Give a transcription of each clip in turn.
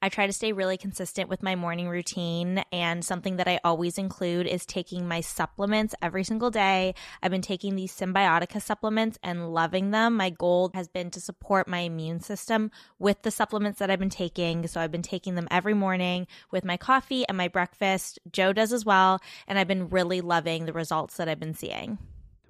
I try to stay really consistent with my morning routine, and something that I always include is taking my supplements every single day. I've been taking these Cymbiotika supplements and loving them. My goal has been to support my immune system with the supplements that I've been taking. So I've been taking them every morning with my coffee and my breakfast. Joe does as well, and I've been really loving the results that I've been seeing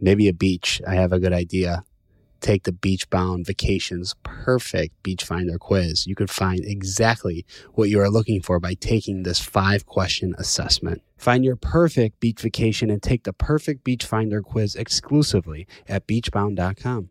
Maybe a beach. I have a good idea. Take the Beach Bound Vacations Perfect Beach Finder quiz. You could find exactly what you are looking for by taking this five question assessment. Find your perfect beach vacation and take the perfect beach finder quiz exclusively at beachbound.com.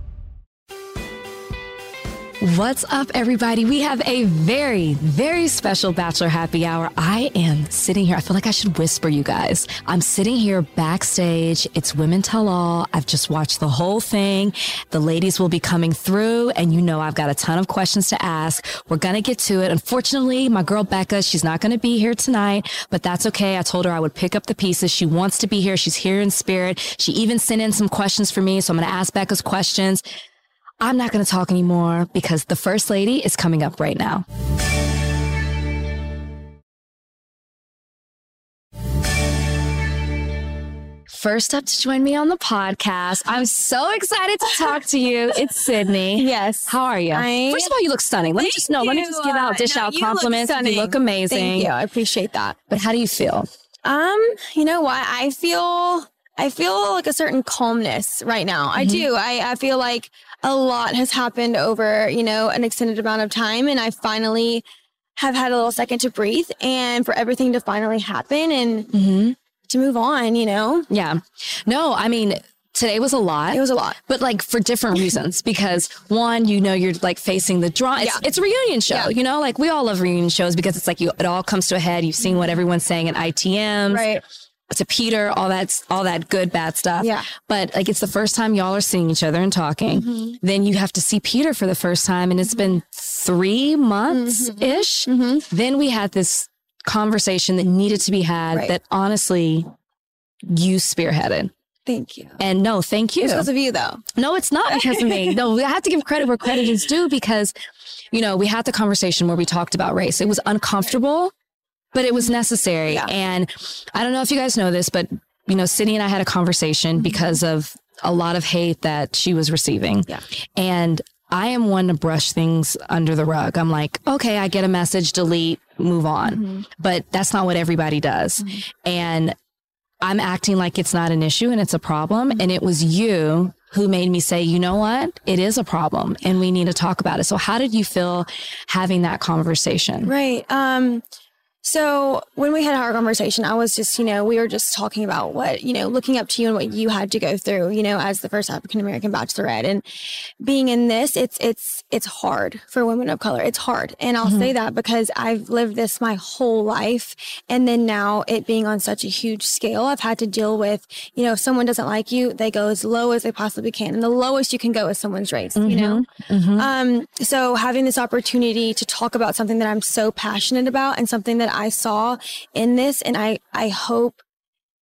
What's up, everybody? We have a very, very special Bachelor Happy Hour. I am sitting here. I feel like I should whisper, you guys. I'm sitting here backstage. It's Women Tell All. I've just watched the whole thing. The ladies will be coming through, and you know I've got a ton of questions to ask. We're going to get to it. Unfortunately, my girl Becca, she's not going to be here tonight, but that's okay. I told her I would pick up the pieces. She wants to be here. She's here in spirit. She even sent in some questions for me, so I'm going to ask Becca's questions. I'm not going to talk anymore because the first lady is coming up right now. First up to join me on the podcast, I'm so excited to talk to you. It's Sydney. Yes. How are you? I, First of all, you look stunning. Let me just know. Let me just give out, dish no, out you compliments. Look you look amazing. Thank you. I appreciate that. But how do you feel? Um, you know what? I feel I feel like a certain calmness right now. Mm-hmm. I do. I, I feel like a lot has happened over, you know, an extended amount of time. And I finally have had a little second to breathe and for everything to finally happen and mm-hmm. to move on, you know? Yeah. No, I mean, today was a lot. It was a lot. But like for different reasons. Because one, you know, you're like facing the draw. It's, yeah. it's a reunion show, yeah. you know, like we all love reunion shows because it's like you, it all comes to a head. You've seen what everyone's saying in ITMs. Right to Peter, all that's all that good bad stuff. Yeah. But like it's the first time y'all are seeing each other and talking. Mm-hmm. Then you have to see Peter for the first time, and it's been three months ish. Mm-hmm. mm-hmm. Then we had this conversation that needed to be had right. that honestly you spearheaded. Thank you. And no, thank you. It's because of you, though. No, it's not because of me. No, we have to give credit where credit is due because, you know, we had the conversation where we talked about race. It was uncomfortable but it was necessary. Yeah. And I don't know if you guys know this, but you know, Sydney and I had a conversation mm-hmm. because of a lot of hate that she was receiving. Yeah. And I am one to brush things under the rug. I'm like, okay, I get a message, delete, move on. Mm-hmm. But that's not what everybody does. Mm-hmm. And I'm acting like it's not an issue and it's a problem. Mm-hmm. And it was you who made me say, you know what? It is a problem and we need to talk about it. So how did you feel having that conversation? Right. Um, So when we had our conversation, I was just, you know, we were just talking about what, you know, looking up to you and what you had to go through, you know, as the first African American bachelorette. And being in this, it's it's it's hard for women of color. It's hard. And I'll mm-hmm. say that because I've lived this my whole life. And then now it being on such a huge scale, I've had to deal with, you know, if someone doesn't like you, they go as low as they possibly can. And the lowest you can go is someone's race, mm-hmm. you know? Mm-hmm. Um, so having this opportunity to talk about something that I'm so passionate about and something that I saw in this, and I, I hope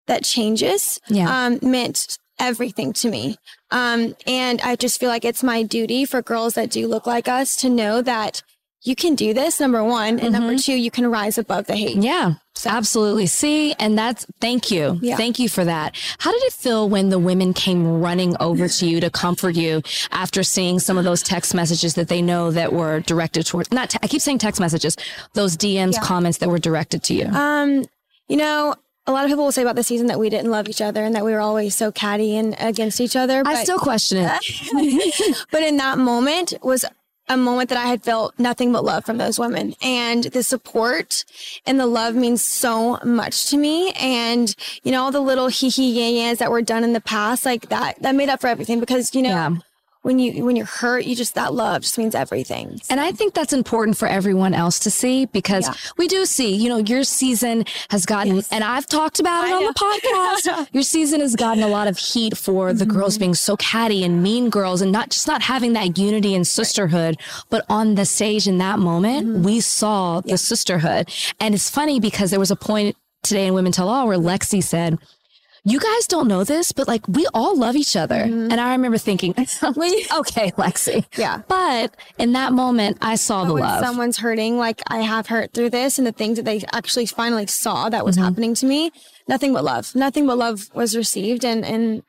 that changes, yeah. um, meant everything to me. Um, and I just feel like it's my duty for girls that do look like us to know that you can do this, number one. And mm-hmm. number two, you can rise above the hate. Yeah. So. Absolutely. See, and that's thank you. Yeah. Thank you for that. How did it feel when the women came running over to you to comfort you after seeing some of those text messages that they know that were directed towards not te- I keep saying text messages, those DMs yeah. comments that were directed to you? Um, you know, a lot of people will say about the season that we didn't love each other and that we were always so catty and against each other. I still question it. but in that moment was a moment that I had felt nothing but love from those women. And the support and the love means so much to me. And, you know, all the little hee hee yeah that were done in the past, like that, that made up for everything because, you know, yeah when you when you're hurt, you just that love just means everything. And I think that's important for everyone else to see because yeah. we do see, you know, your season has gotten yes. and I've talked about it on the podcast. your season has gotten a lot of heat for mm-hmm. the girls being so catty and mean girls and not just not having that unity and sisterhood, but on the stage in that moment, mm-hmm. we saw the sisterhood. And it's funny because there was a point today in Women Tell All where Lexi said, you guys don't know this, but like we all love each other. Mm-hmm. And I remember thinking, okay, Lexi. Yeah. But in that moment, I saw but the love. Someone's hurting, like I have hurt through this, and the things that they actually finally saw that was mm-hmm. happening to me, nothing but love. Nothing but love was received, and and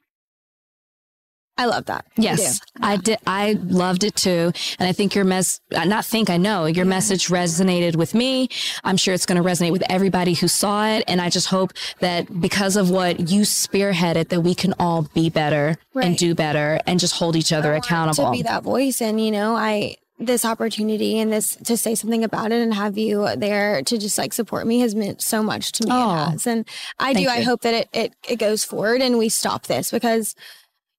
I love that. Yes, I, I, did. I loved it too. And I think your mess, uh, not think, I know your yeah. message resonated with me. I'm sure it's going to resonate with everybody who saw it. And I just hope that because of what you spearheaded, that we can all be better right. and do better and just hold each other accountable. To be that voice. And, you know, I, this opportunity and this to say something about it and have you there to just like support me has meant so much to me. Oh, and I do. You. I hope that it, it, it goes forward and we stop this because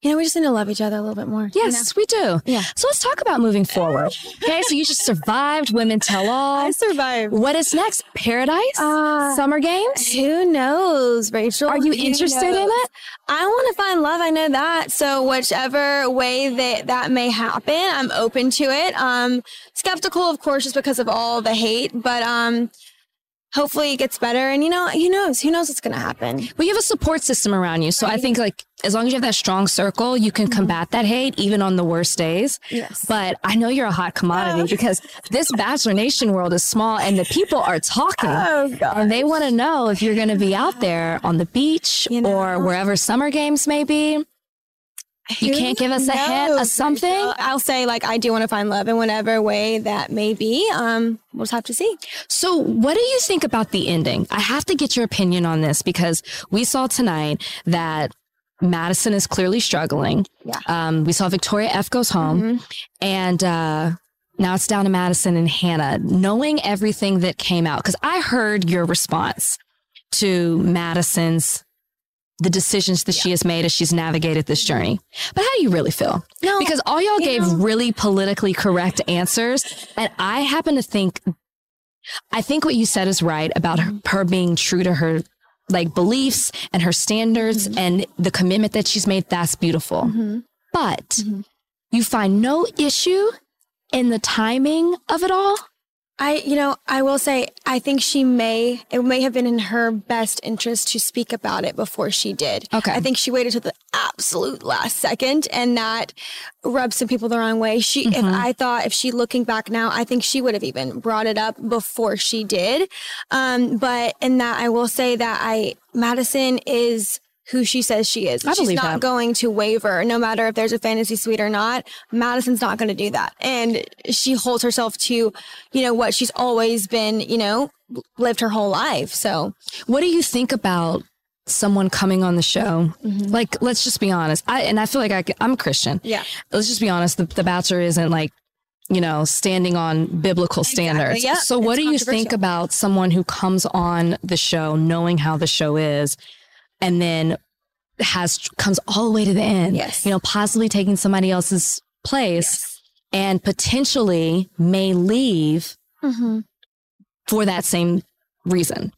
you know, we just need to love each other a little bit more. Yes, you know? we do. Yeah. So let's talk about moving forward. Okay, so you just survived Women Tell All. I survived. What is next? Paradise? Uh, Summer Games? Who knows, Rachel? Are you interested knows? in it? I want to find love. I know that. So whichever way that that may happen, I'm open to it. Um, skeptical, of course, just because of all the hate, but um, hopefully it gets better. And you know, who knows? Who knows what's going to happen? Well, you have a support system around you. So right. I think like as long as you have that strong circle, you can mm-hmm. combat that hate even on the worst days. Yes. But I know you're a hot commodity oh. because this Bachelor Nation world is small and the people are talking. Oh, And they want to know if you're going to be out there on the beach you know. or wherever summer games may be. You can't give us a hint of something? I'll say like I do want to find love in whatever way that may be. Um, we'll just have to see. So what do you think about the ending? I have to get your opinion on this because we saw tonight that Madison is clearly struggling. Yeah. Um, we saw Victoria F goes home mm-hmm. and uh, now it's down to Madison and Hannah. Knowing everything that came out, because I heard your response to Madison's the decisions that yeah. she has made as she's navigated this journey. But how do you really feel? No, because all y'all gave know. really politically correct answers. And I happen to think, I think what you said is right about her, her being true to her like beliefs and her standards mm-hmm. and the commitment that she's made. That's beautiful. Mm-hmm. But mm-hmm. you find no issue in the timing of it all. I, you know, I will say, I think she may, it may have been in her best interest to speak about it before she did. Okay. I think she waited to the absolute last second and that rubbed some people the wrong way. She, mm-hmm. if I thought, if she looking back now, I think she would have even brought it up before she did. Um, but in that, I will say that I, Madison is, who she says she is. I She's not that. going to waver, no matter if there's a fantasy suite or not. Madison's not going to do that. And she holds herself to, you know, what she's always been, you know, lived her whole life. So, what do you think about someone coming on the show? Mm-hmm. Like, let's just be honest. I and I feel like I, I'm a Christian. Yeah. Let's just be honest. The, the Bachelor isn't like you know, standing on biblical standards. yeah. So, what It's do you think about someone who comes on the show knowing how the show is and then has comes all the way to the end? Yes. You know, possibly taking somebody else's place and potentially may leave Mhm. for that same reason.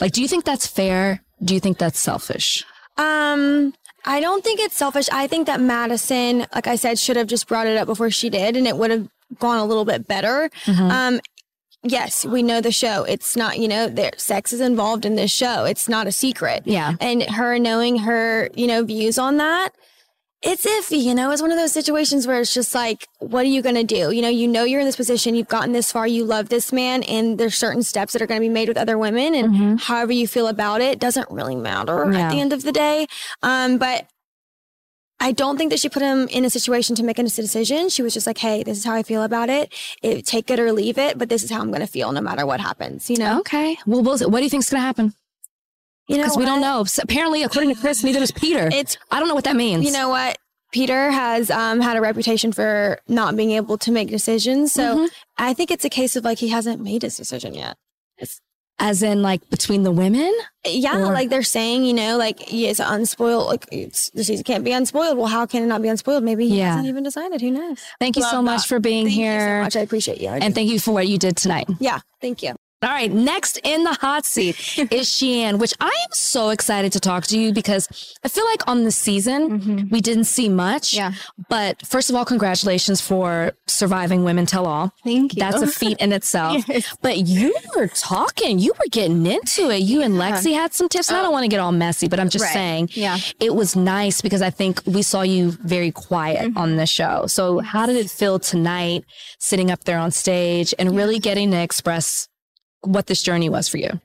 Like, do you think that's fair? Do you think that's selfish? Um, I don't think it's selfish. I think that Madison, like I said, should have just brought it up before she did, and it would have gone a little bit better. Um, yes, we know the show. It's not, you know, there sex is involved in this show. It's not a secret. Yeah. And her knowing her, you know, views on that, it's iffy, you know, it's one of those situations where it's just like, what are you going to do? You know, you know, you're in this position, you've gotten this far, you love this man, and there's certain steps that are going to be made with other women. And however you feel about it doesn't really matter Yeah. at the end of the day. Um, but I don't think that she put him in a situation to make a decision. She was just like, hey, this is how I feel about it. it take it or leave it, but this is how I'm going to feel no matter what happens, you know? Okay. Well, what what do you think's going to happen? You know, Because we don't know. So apparently, according to Chris, neither does Peter. It's I don't know what that means. You know what? Peter has um, had a reputation for not being able to make decisions. So Mm-hmm. I think it's a case of like he hasn't made his decision yet. As in like between the women. Yeah, Or- like they're saying, you know, like he is unspoiled. Like it's, the season can't be unspoiled. Well, how can it not be unspoiled? Maybe he Yeah. hasn't even decided. Who knows? Thank you so Love much for being Thank here, you so much. I appreciate you. I and do. thank you for what you did tonight. yeah, thank you. All right, next in the hot seat is Shiann, which I am so excited to talk to you because I feel like on the season mm-hmm. we didn't see much. Yeah. But first of all, congratulations for surviving Women Tell All. Thank you. That's a feat in itself. Yes. But you were talking, you were getting into it. You and Lexi had some tips. And I don't oh. want to get all messy, but I'm just Right. saying Yeah. it was nice because I think we saw you very quiet mm-hmm. on the show. So how did it feel tonight sitting up there on stage and really getting to express what this journey was for you?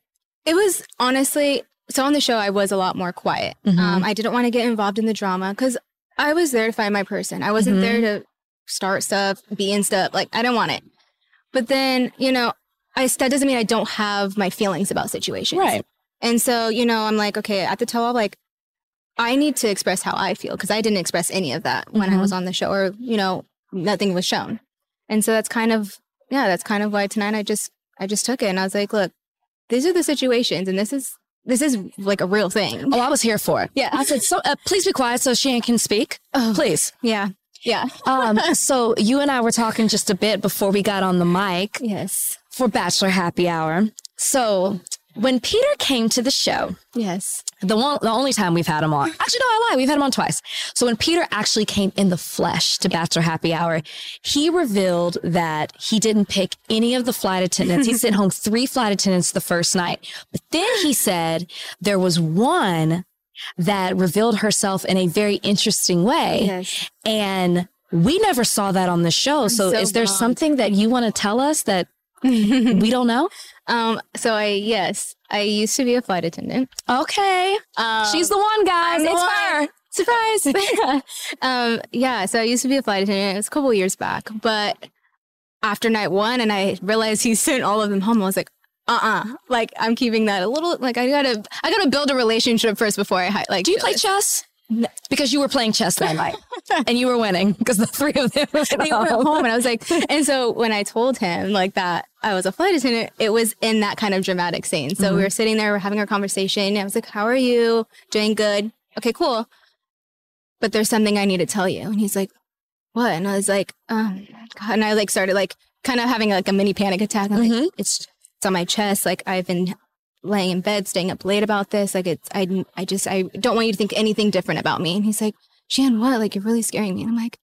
It was honestly so on the show. I was a lot more quiet. Mhm. Um, I didn't want to get involved in the drama because I was there to find my person. I wasn't Mhm. there to start stuff, be in stuff. Like I didn't want it. But then you know, I that doesn't mean I don't have my feelings about situations. Right. And so you know, I'm like, okay, at the tell all, like I need to express how I feel because I didn't express any of that when I Mhm. was on the show, or you know, nothing was shown. And so that's kind of yeah, that's kind of why tonight I just I just took it and I was like, look, these are the situations, and this is this is like a real thing. Oh, I was here for it. Yeah. I said, so uh, please be quiet so Shan can speak. Oh. Please. Yeah, yeah, Um, so you and I were talking just a bit before we got on the mic yes, for Bachelor Happy Hour. So when Peter came to the show, yes, the one, the only time we've had him on. Actually, no, I lie. We've had him on twice. So when Peter actually came in the flesh to Bachelor Happy Hour, he revealed that he didn't pick any of the flight attendants. He sent home three flight attendants the first night, but then he said there was one that revealed herself in a very interesting way, yes. and we never saw that on the show. So, so is there something that you want to tell us that we don't know? Um, so I yes, I used to be a flight attendant. Okay, Um, she's the one, guys. I'm It's one. her. surprise. um, yeah, so I used to be a flight attendant. It was a couple years back, but after night one, and I realized he sent all of them home. I was like, uh, uh like I'm keeping that a little. Like I gotta, I gotta build a relationship first before I like. Do you play this. Because you were playing chess that night and you were winning because the three of them were They went home, and I was like, and so when I told him like that I was a flight attendant, it was in that kind of dramatic scene. So we were sitting there, we're having our conversation. I was like, "How are you? Doing good? Okay, cool." But there's something I need to tell you, and he's like, "What?" And I was like, um, God. and I like started like kind of having like a mini panic attack. I'm like, it's it's on my chest. Like I've been laying in bed, staying up late about this. Like it's I I just I don't want you to think anything different about me. And he's like, Shan, what? Like you're really scaring me. And I'm like,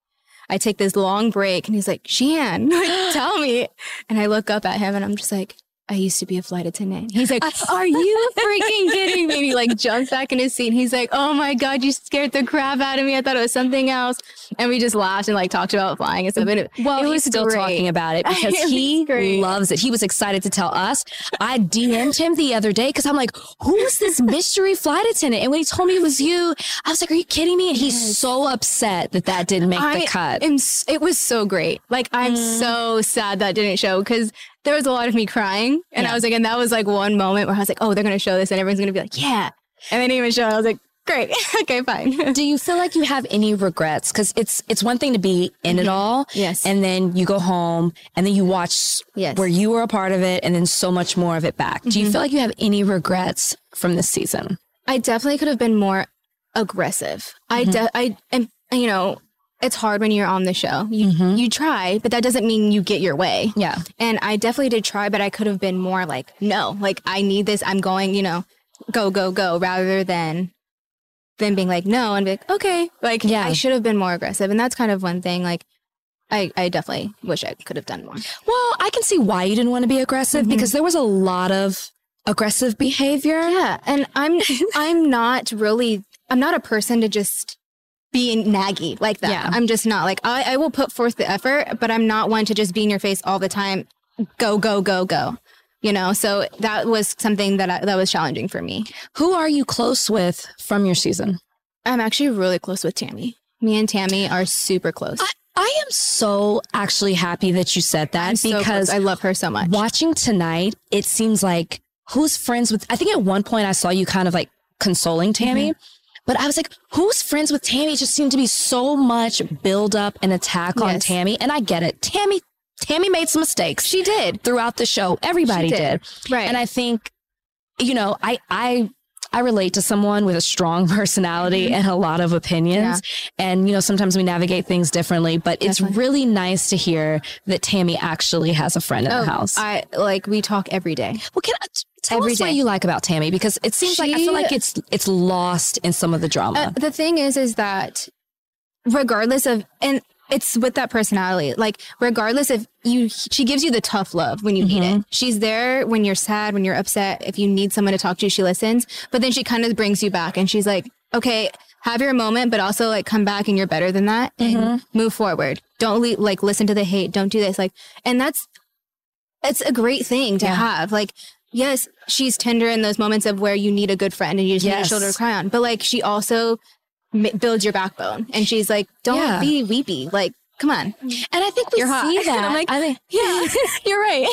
I take this long break and he's like, Shan, tell me. And I look up at him and I'm just like, I used to be a flight attendant. He's like, Are you freaking kidding me? And he like jumps back in his seat. And he's like, Oh my God, you scared the crap out of me. I thought it was something else. And we just laughed and like talked about flying and stuff. And it, Well, it he's was still great. talking about it because It he loves it. He was excited to tell us. I DM'd him the other day because I'm like, who is this mystery flight attendant? And when he told me it was you, I was like, are you kidding me? And he's so upset that that didn't make the cut. am it was so great. Like I'm mm. so sad that didn't show because there was a lot of me crying, and Yeah. I was like, and that was like one moment where I was like, oh, they're gonna show this, and everyone's gonna be like, yeah, and they didn't even show. it. I was like, great. okay, fine. Do you feel like you have any regrets? Because it's it's one thing to be in it mm-hmm. all, Yes. and then you go home and then you watch Yes. where you were a part of it, and then so much more of it back. Do you mm-hmm. feel like you have any regrets from this season? I definitely could have been more aggressive. I, mm-hmm. de- I, and you know, it's hard when you're on the show. You, mm-hmm. you try, but that doesn't mean you get your way. Yeah. And I definitely did try, but I could have been more like, no, like I need this. I'm going, you know, go, go, go, rather than than being like, no, and be like, okay. Like, Yeah. I should have been more aggressive. And that's kind of one thing. Like, I, I definitely wish I could have done more. Well, I can see why you didn't want to be aggressive mm-hmm. because there was a lot of aggressive behavior. Yeah, and I'm I'm not really I'm not a person to just be naggy like that. Yeah. I'm just not like I, I will put forth the effort, but I'm not one to just be in your face all the time. Go go go go. You know, so that was something that I, that was challenging for me. Who are you close with from your season? I'm actually really close with Tammy. Me and Tammy are super close. I am so actually happy that you said that I'm because close. I love her so much. watching tonight, it seems like who's friends with, I think at one point I saw you kind of like consoling Tammy. Mm-hmm. But I was like, who's friends with Tammy? It just seemed to be so much build up and attack on Tammy. And I get it. Tammy, Tammy made some mistakes. She did. throughout the show. Everybody did. did. Right. And I think, you know, I, I, I relate to someone with a strong personality mm-hmm. and a lot of opinions. And, you know, sometimes we navigate things differently, but it's really nice to hear that Tammy actually has a friend in the oh, house. Oh, I like we talk every day. well, can I, tell Every us what you like about Tammy because it seems like I feel like it's it's lost in some of the drama. Uh, the thing is, is that regardless of, and it's with that personality, like regardless if you, she gives you the tough love when you need Mm-hmm. it. She's there when you're sad, when you're upset. If you need someone to talk to, she listens. But then she kind of brings you back, and she's like, okay. Have your moment, but also like come back and you're better than that and Mm-hmm. move forward. Don't le- like listen to the hate. Don't do this. Like, and that's, it's a great thing to Yeah. have. Like, yes, she's tender in those moments of where you need a good friend and you just need a shoulder to cry on. But like, she also m- builds your backbone, and she's like, "Don't Yeah. be weepy. Like, come on, and I think we you're see And that. I'm like, I think, yeah, you're right.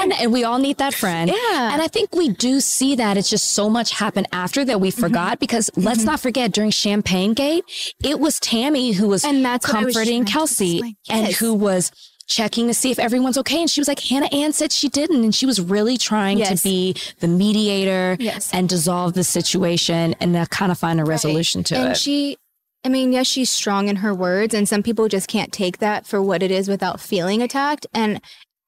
and, and we all need that friend. Yeah. And I think we do see that. It's just so much happened after that we Mm-hmm. forgot because let's not forget during Champagne Gate, it was Tammy who was And that's I was comforting Kelsey explain. and who was checking to see if everyone's okay. And she was like, Hannah Ann said she didn't. And she was really trying Yes. to be the mediator Yes. and dissolve the situation and uh, kind of find a resolution to and it. she, I mean, yes, she's strong in her words, and some people just can't take that for what it is without feeling attacked. And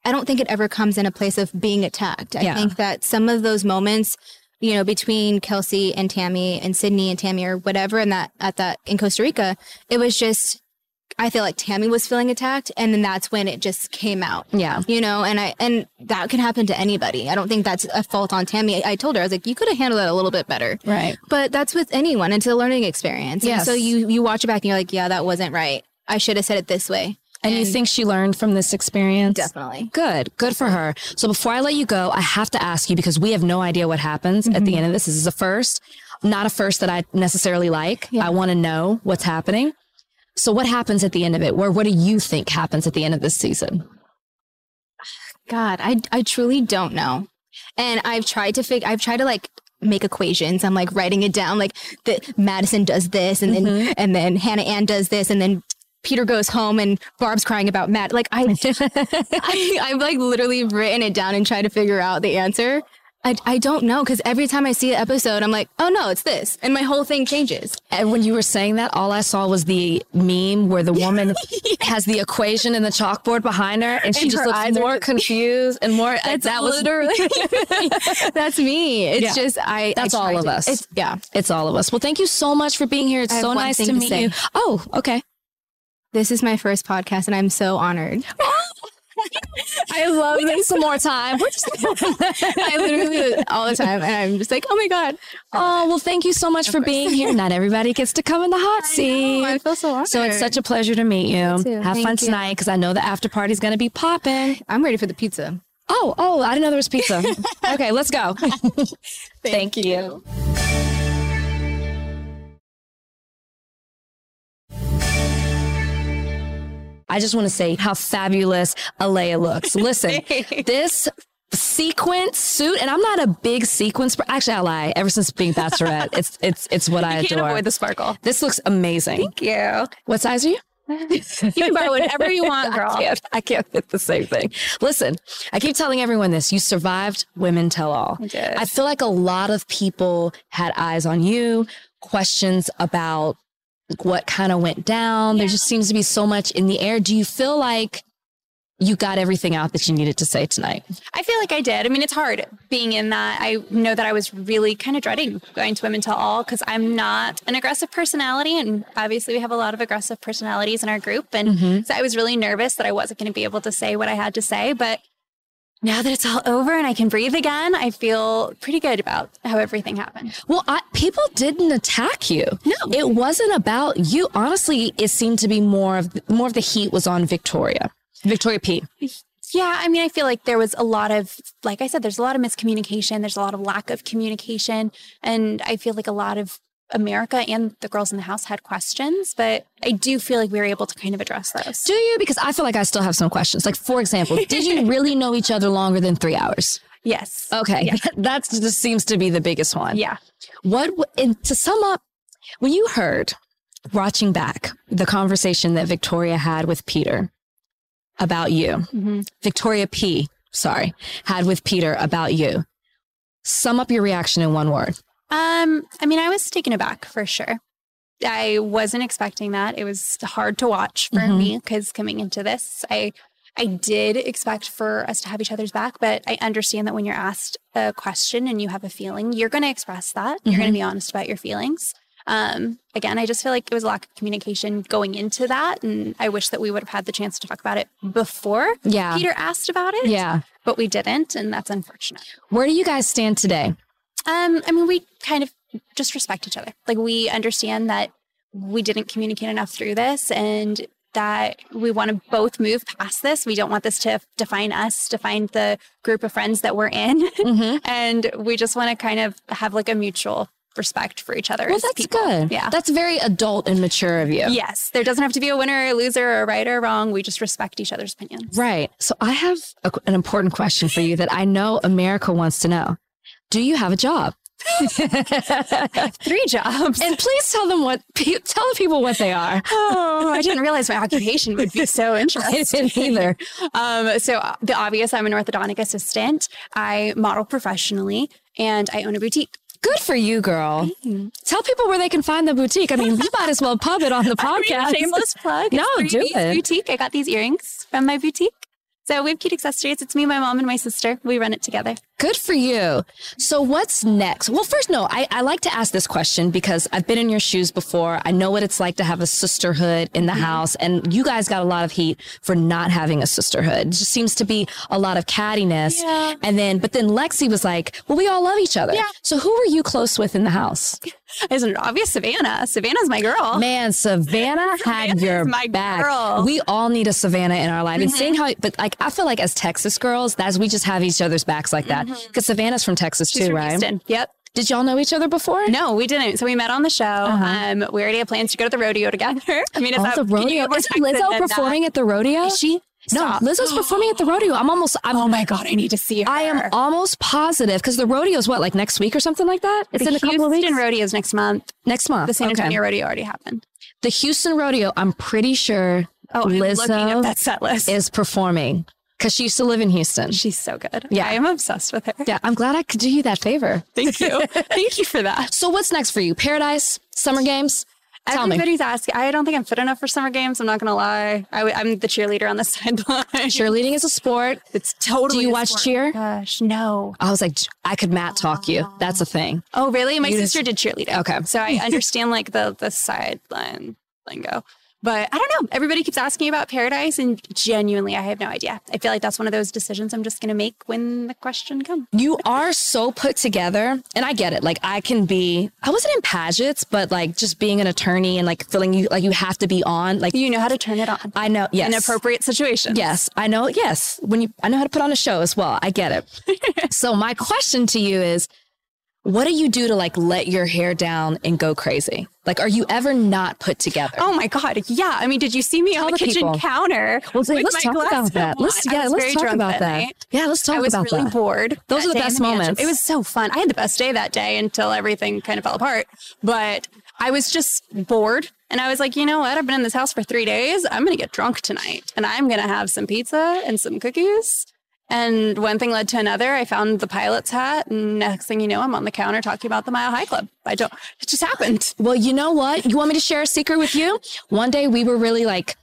I don't think it ever comes in a place of being attacked. I Yeah. think that some of those moments, you know, between Kelsey and Tammy and Sydney and Tammy or whatever, and that at that in Costa Rica, it was just. I feel like Tammy was feeling attacked, and then that's when it just came out. Yeah. you know, and I and that can happen to anybody. I don't think that's a fault on Tammy. I, I told her I was like, you could have handled that a little bit better. Right. But that's with anyone. It's a learning experience. Yeah. So you you watch it back and you're like, yeah, that wasn't right. I should have said it this way. And you think she learned from this experience? Definitely. Good. Good for her. So before I let you go, I have to ask you because we have no idea what happens at Mm-hmm. the end of this. This is a first, not a first that I necessarily like. I want to know what's happening. So what happens at the end of it? Or what do you think happens at the end of this season? God, I I truly don't know. And I've tried to figure. I've tried to like make equations. I'm like writing it down. Like that Madison does this, and then mm-hmm. and then Hannah Ann does this, and then Peter goes home, and Barb's crying about Matt. Like I, I I've like literally written it down and tried to figure out the answer. I, I don't know because every time I see an episode, I'm like, oh no, it's this, and my whole thing changes. And when you were saying that, all I saw was the meme where the woman has the equation in the chalkboard behind her and she And just her looks more confused and more. that was literally that's me. It's Yeah. just I. That's I all of us. It's, yeah. It's all of us. Well, thank you so much for being here. It's so nice to to meet say. you. Oh, okay. This is my first podcast, and I'm so honored. Oh, I love We need some more time. I literally do it all the time, and I'm just like, oh my god. oh, oh well, thank you so much for being here. Not everybody gets to come in the hot seat. I feel so honored. so it's such a pleasure to meet you. Have Thank fun you. tonight because I know the after party's going to be popping. I'm ready for the pizza. Oh, oh, I didn't know there was pizza. okay, let's go. Thank you. I just want to say how fabulous Alayah looks. Listen, this sequence suit, and I'm not a big sequence. Actually, I lie. Ever since being bachelorette, it's it's it's what I You can't adore. avoid the sparkle. this looks amazing. Thank you. What size are you? You can buy whatever you want, girl. I can't, I can't fit the same thing. Listen, I keep telling everyone this. You survived Women Tell All. I did. I feel like a lot of people had eyes on you, questions about what kind of went down. There just seems to be so much in the air. Do you feel like you got everything out that you needed to say tonight? I feel like I did. I mean, it's hard being in that. I know that I was really kind of dreading going to Women Tell All because I'm not an aggressive personality. And obviously, we have a lot of aggressive personalities in our group. And mm-hmm. so I was really nervous that I wasn't going to be able to say what I had to say. But now that it's all over and I can breathe again, I feel pretty good about how everything happened. Well, I, people didn't attack you. No, it wasn't about you. Honestly, it seemed to be more of more of the heat was on Victoria, Victoria P. Yeah, I mean, I feel like there was a lot of, like I said, there's a lot of miscommunication. There's a lot of lack of communication. And I feel like a lot of America and the girls in the house had questions, but I do feel like we were able to kind of address those. Do you? Because I feel like I still have some questions. Like, for example, did you really know each other longer than three hours? Yes. Okay, that just seems to be the biggest one. Yeah. What? And to sum up, when you heard watching back the conversation that Victoria had with Peter about you, mm-hmm. Victoria P. Sorry, had with Peter about you. Sum up your reaction in one word. Um, I mean, I was taken aback for sure. I wasn't expecting that. It was hard to watch for me because coming into this, I I did expect for us to have each other's back, but I understand that when you're asked a question and you have a feeling, you're going to express that. You're going to be honest about your feelings. Um, again, I just feel like it was a lack of communication going into that, and I wish that we would have had the chance to talk about it before Yeah. Peter asked about it. Yeah. but we didn't, and that's unfortunate. Where do you guys stand today? Um, I mean, we kind of just respect each other. Like we understand that we didn't communicate enough through this and that we want to both move past this. We don't want this to define us, define the group of friends that we're in. and we just want to kind of have like a mutual respect for each other. Well, that's people. good. Yeah. That's very adult and mature of you. yes. There doesn't have to be a winner or a loser or a right or wrong. We just respect each other's opinions. Right. So I have a, an important question for you that I know America wants to know. Do you have a job? Three jobs. And please tell them what tell the people what they are. oh, I didn't realize my occupation would be so interesting. Either. Um, so uh, the obvious, I'm an orthodontic assistant. I model professionally, and I own a boutique. Good for you, girl. Tell people where they can find the boutique. I mean, we might as well pub it on the podcast. Shameless plug. No, do it. Boutique. I got these earrings from my boutique. So we have cute accessories. It's me, my mom, and my sister. We run it together. Good for you. So what's next? Well, first, no, I, I like to ask this question because I've been in your shoes before. I know what it's like to have a sisterhood in the mm-hmm. house and you guys got a lot of heat for not having a sisterhood. It just seems to be a lot of cattiness. Yeah. And then, but then Lexi was like, well, we all love each other. Yeah. So who were you close with in the house? Isn't it obvious? Savannah. Savannah's my girl. Man, Savannah had your my back. girl. We all need a Savannah in our life. And seeing mm-hmm. how, but like, I feel like as Texas girls, that's, we just have each other's backs like that. Mm-hmm. Because Savannah's from Texas She's too, from right? Houston. Yep. Did y'all know each other before? No, we didn't. So we met on the show. Uh-huh. Um, we already had plans to go to the rodeo together. I mean, is Oh, that the rodeo. Is Lizzo than that? performing at the rodeo? Is she? No, Lizzo's performing at the rodeo. I'm almost. I'm, Oh my god, I need to see her. I am almost positive because the rodeo's what, like next week or something like that. It's the in a couple of weeks. Houston rodeos next month. next month. The San Okay. Antonio rodeo already happened. The Houston rodeo. I'm pretty sure Oh, I'm looking at Lizzo that set list. is performing because she used to live in Houston. She's so good. Yeah. I am obsessed with her. yeah, I'm glad I could do you that favor. Thank you. Thank you for that. So what's next for you? Paradise, Summer Games. Tell me. Everybody's asking. I don't think I'm fit enough for summer games. I'm not going to lie. I, am the cheerleader on the sideline. Cheerleading is a sport. It's totally. Do you watch sport. cheer? Gosh, no. I was like, I could Matt talk you. That's a thing. Oh, really? My You sister did cheerleading. Okay. So I understand like the the sideline lingo. But I don't know. Everybody keeps asking about paradise, and genuinely, I have no idea. I feel like that's one of those decisions I'm just going to make when the question comes. You are so put together, and I get it. Like I can be, I wasn't in pageants, but like just being an attorney and like feeling you like you have to be on. Like You know how to turn it on I know, yes, in appropriate situations. Yes, I know. Yes, when you, I know how to put on a show as well. I get it. so my question to you is, what do you do to like let your hair down and go crazy? Like, are you ever not put together? Oh my god, yeah. I mean, did you see me Tell on the the kitchen people. counter? Well, let's talk about that. Let's yeah, let's talk about that. night. Yeah, let's talk about that. I was really that. bored. Those are the best mansion. moments. It was so fun. I had the best day that day until everything kind of fell apart. But I was just bored. And I was like, you know what? I've been in this house for three days. I'm going to get drunk tonight. And I'm going to have some pizza and some cookies. And one thing led to another. I found the pilot's hat. And next thing you know, I'm on the counter talking about the Mile High Club. I don't, it just happened. Well, you know what? You want me to share a secret with you? One day we were really like,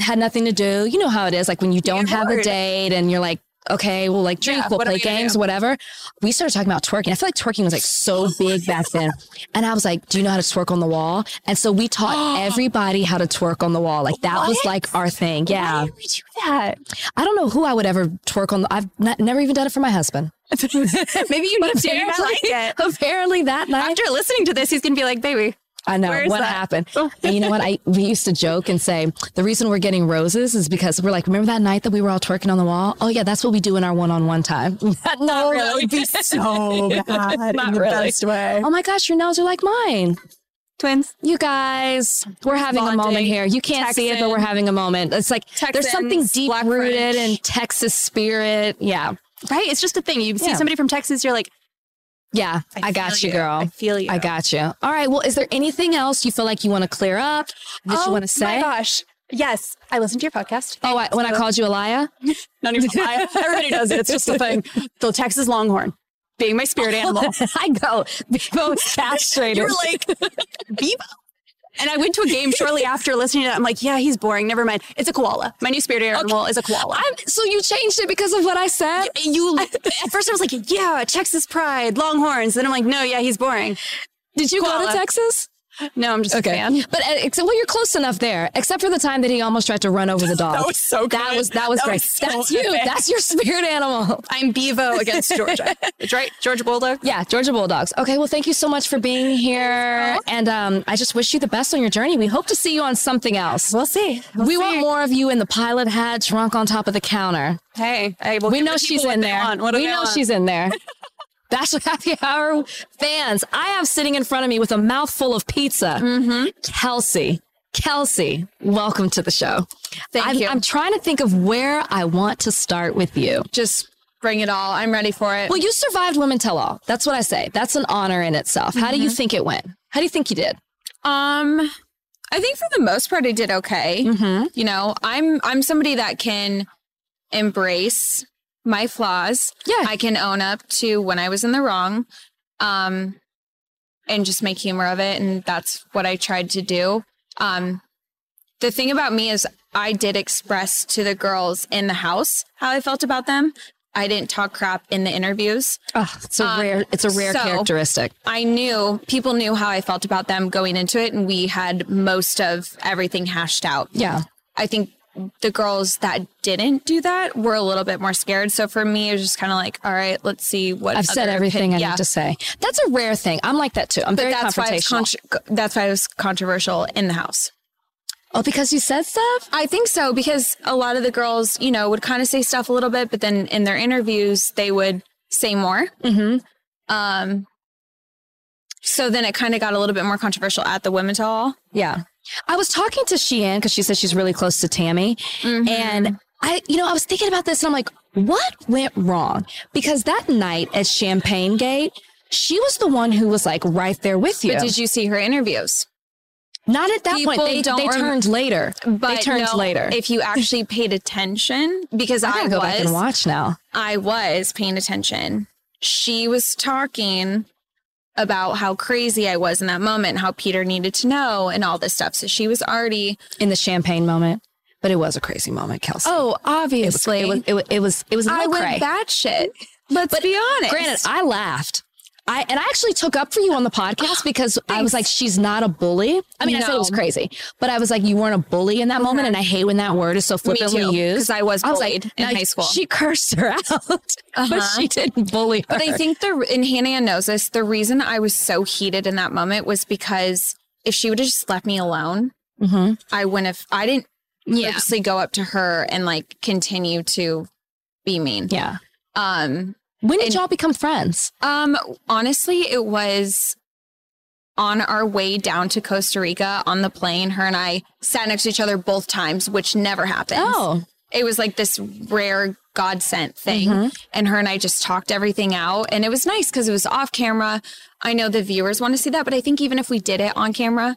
had nothing to do. You know how it is. Like when you don't have a date and you're like, okay, we'll like drink, Yeah, we'll play games, do? whatever. We started talking about twerking. I feel like twerking was like so big back then. And I was like, do you know how to twerk on the wall? And so we taught everybody how to twerk on the wall. Like that was like our thing. Yeah. Why did we do that? I don't know who I would ever twerk on. The, I've not, never even done it for my husband. Maybe you need to. Like it. apparently that night. After listening to this, he's going to be like, baby, I know what that? happened. and you know what? I we used to joke and say the reason we're getting roses is because we're like, remember that night that we were all twerking on the wall? Oh yeah, that's what we do in our one-on-one time. no, that would be so bad Not in the really. best way. Oh my gosh, your nails are like mine. Twins. You guys, we're having a Bonding. moment moment here. You can't see it, but we're having a moment. It's like there's something deep Black rooted in Texas spirit. Yeah. Right? It's just a thing. You see somebody from Texas, you're like, Yeah, I, got feel you, girl. I feel you. I got you. All right. Well, is there anything else you feel like you want to clear up that oh you want to say? Oh my gosh. Yes. I listened to your podcast. Oh, I, when I called you a liar? Not even a lie. Everybody does it. It's just a thing. The Texas Longhorn being my spirit animal. I go. Both castrated. You're like, Bevo? And I went to a game shortly after listening to that. I'm like, yeah, he's boring. Never mind. It's a koala. My new spirit animal is a koala. I'm, so you changed it because of what I said? you at first I was like, yeah, Texas pride, Longhorns. Then I'm like, no, yeah, he's boring. Did you go to Texas? No, I'm just a fan. But uh, except, well, you're close enough there, except for the time that he almost tried to run over the dog. That was so That was that was That great. was so That's you. That's your spirit animal. I'm Bevo against Georgia. That's right, Georgia Bulldog. Yeah, Georgia Bulldogs. Okay, well, thank you so much for being here, and um, I just wish you the best on your journey. We hope to see you on something else. We'll see. we want more of you in the pilot hat, drunk on top of the counter. Hey, hey we'll we know she's in there. want. What do we know she's in there. Bachelor Happy Hour fans, I have sitting in front of me with a mouthful of pizza. Mm-hmm. Kelsey, Kelsey, welcome to the show. Thank I'm, you. I'm trying to think of where I want to start with you. Just bring it all. I'm ready for it. Well, you survived Women Tell All. That's what I say. That's an honor in itself. How do Mm-hmm. you think it went? How do you think you did? Um, I think for the most part, I did okay. Mm-hmm. You know, I'm I'm somebody that can embrace my flaws. Yeah. I can own up to when I was in the wrong, um, and just make humor of it, and that's what I tried to do. Um, the thing about me is, I did express to the girls in the house how I felt about them. I didn't talk crap in the interviews. Oh, it's a Um, rare. It's a rare so- characteristic. I knew people knew how I felt about them going into it, and we had most of everything hashed out. Yeah. I think the girls that didn't do that were a little bit more scared. So for me, it was just kind of like, all right, let's see what I've said everything opin- I yeah. need to say. That's a rare thing. I'm like that too. I'm But very that's why, confrontational. that's why it was controversial in the house. oh, because you said stuff. I think so because a lot of the girls, you know, would kind of say stuff a little bit, but then in their interviews, they would say more. Mm-hmm. Um, so then it kind of got a little bit more controversial at the women's hall. Yeah. I was talking to Shiann because she says she's really close to Tammy. Mm-hmm. And I, you know, I was thinking about this and I'm like, what went wrong? Because that night at Champagne Gate, she was the one who was like right there with you. But did you see her interviews? Not at that People point. They, don't they rem- turned later. But they turned no, later. If you actually paid attention, because I I, gotta go back and watch now. I was paying attention. She was talking about how crazy I was in that moment, how Peter needed to know, and all this stuff. So she was already. in the champagne moment. But it was a crazy moment, Kelsey. Oh, it was, obviously, it was, it was, it was, it was I went batshit. Let's be honest. Granted, I laughed. I and I actually took up for you on the podcast because I was like, she's not a bully. I mean, I said it was crazy, but I was like, you weren't a bully in that moment, and I hate when that word is so flippantly used. 'cause I was like, bullied in high school. She cursed her out, but Uh-huh. she didn't bully her. But I think the and Hannah Ann knows this. The reason I was so heated in that moment was because if she would have just left me alone, Mhm. I wouldn't have. I didn't Yeah. purposely go up to her and like continue to be mean. yeah, Um, When did And- y'all become friends? Um, honestly, it was on our way down to Costa Rica on the plane. Her and I sat next to each other both times, which never happens. Oh. It was like this rare God sent thing. Mm-hmm. And her and I just talked everything out. And it was nice because it was off camera. I know the viewers want to see that, but I think even if we did it on camera,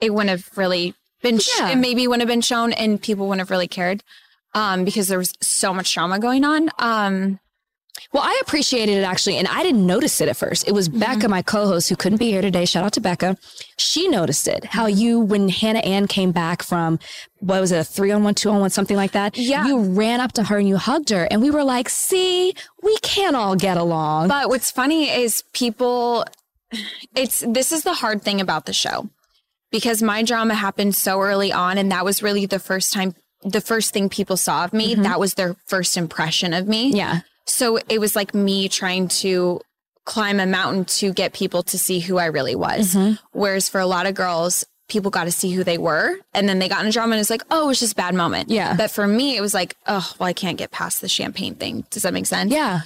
it wouldn't have really been, sh- Yeah. it maybe wouldn't have been shown and people wouldn't have really cared um, because there was so much drama going on. Um, Well, I appreciated it actually, and I didn't notice it at first. It was Mm-hmm. Becca, my co-host, who couldn't be here today. Shout out to Becca. She noticed it. How you, when Hannah Ann came back from, what was it, a three on one, two on one, something like that? Yeah. You ran up to her and you hugged her, and we were like, "See, we can't all get along." But what's funny is people it's this is the hard thing about the show. Because my drama happened so early on and that was really the first time the first thing people saw of me, that was their first impression of me. yeah, So it was like me trying to climb a mountain to get people to see who I really was. Mm-hmm. Whereas for a lot of girls, people got to see who they were and then they got in a drama and it's like, oh, it's just a bad moment. Yeah. But for me, it was like, oh, well, I can't get past the champagne thing. Does that make sense? yeah.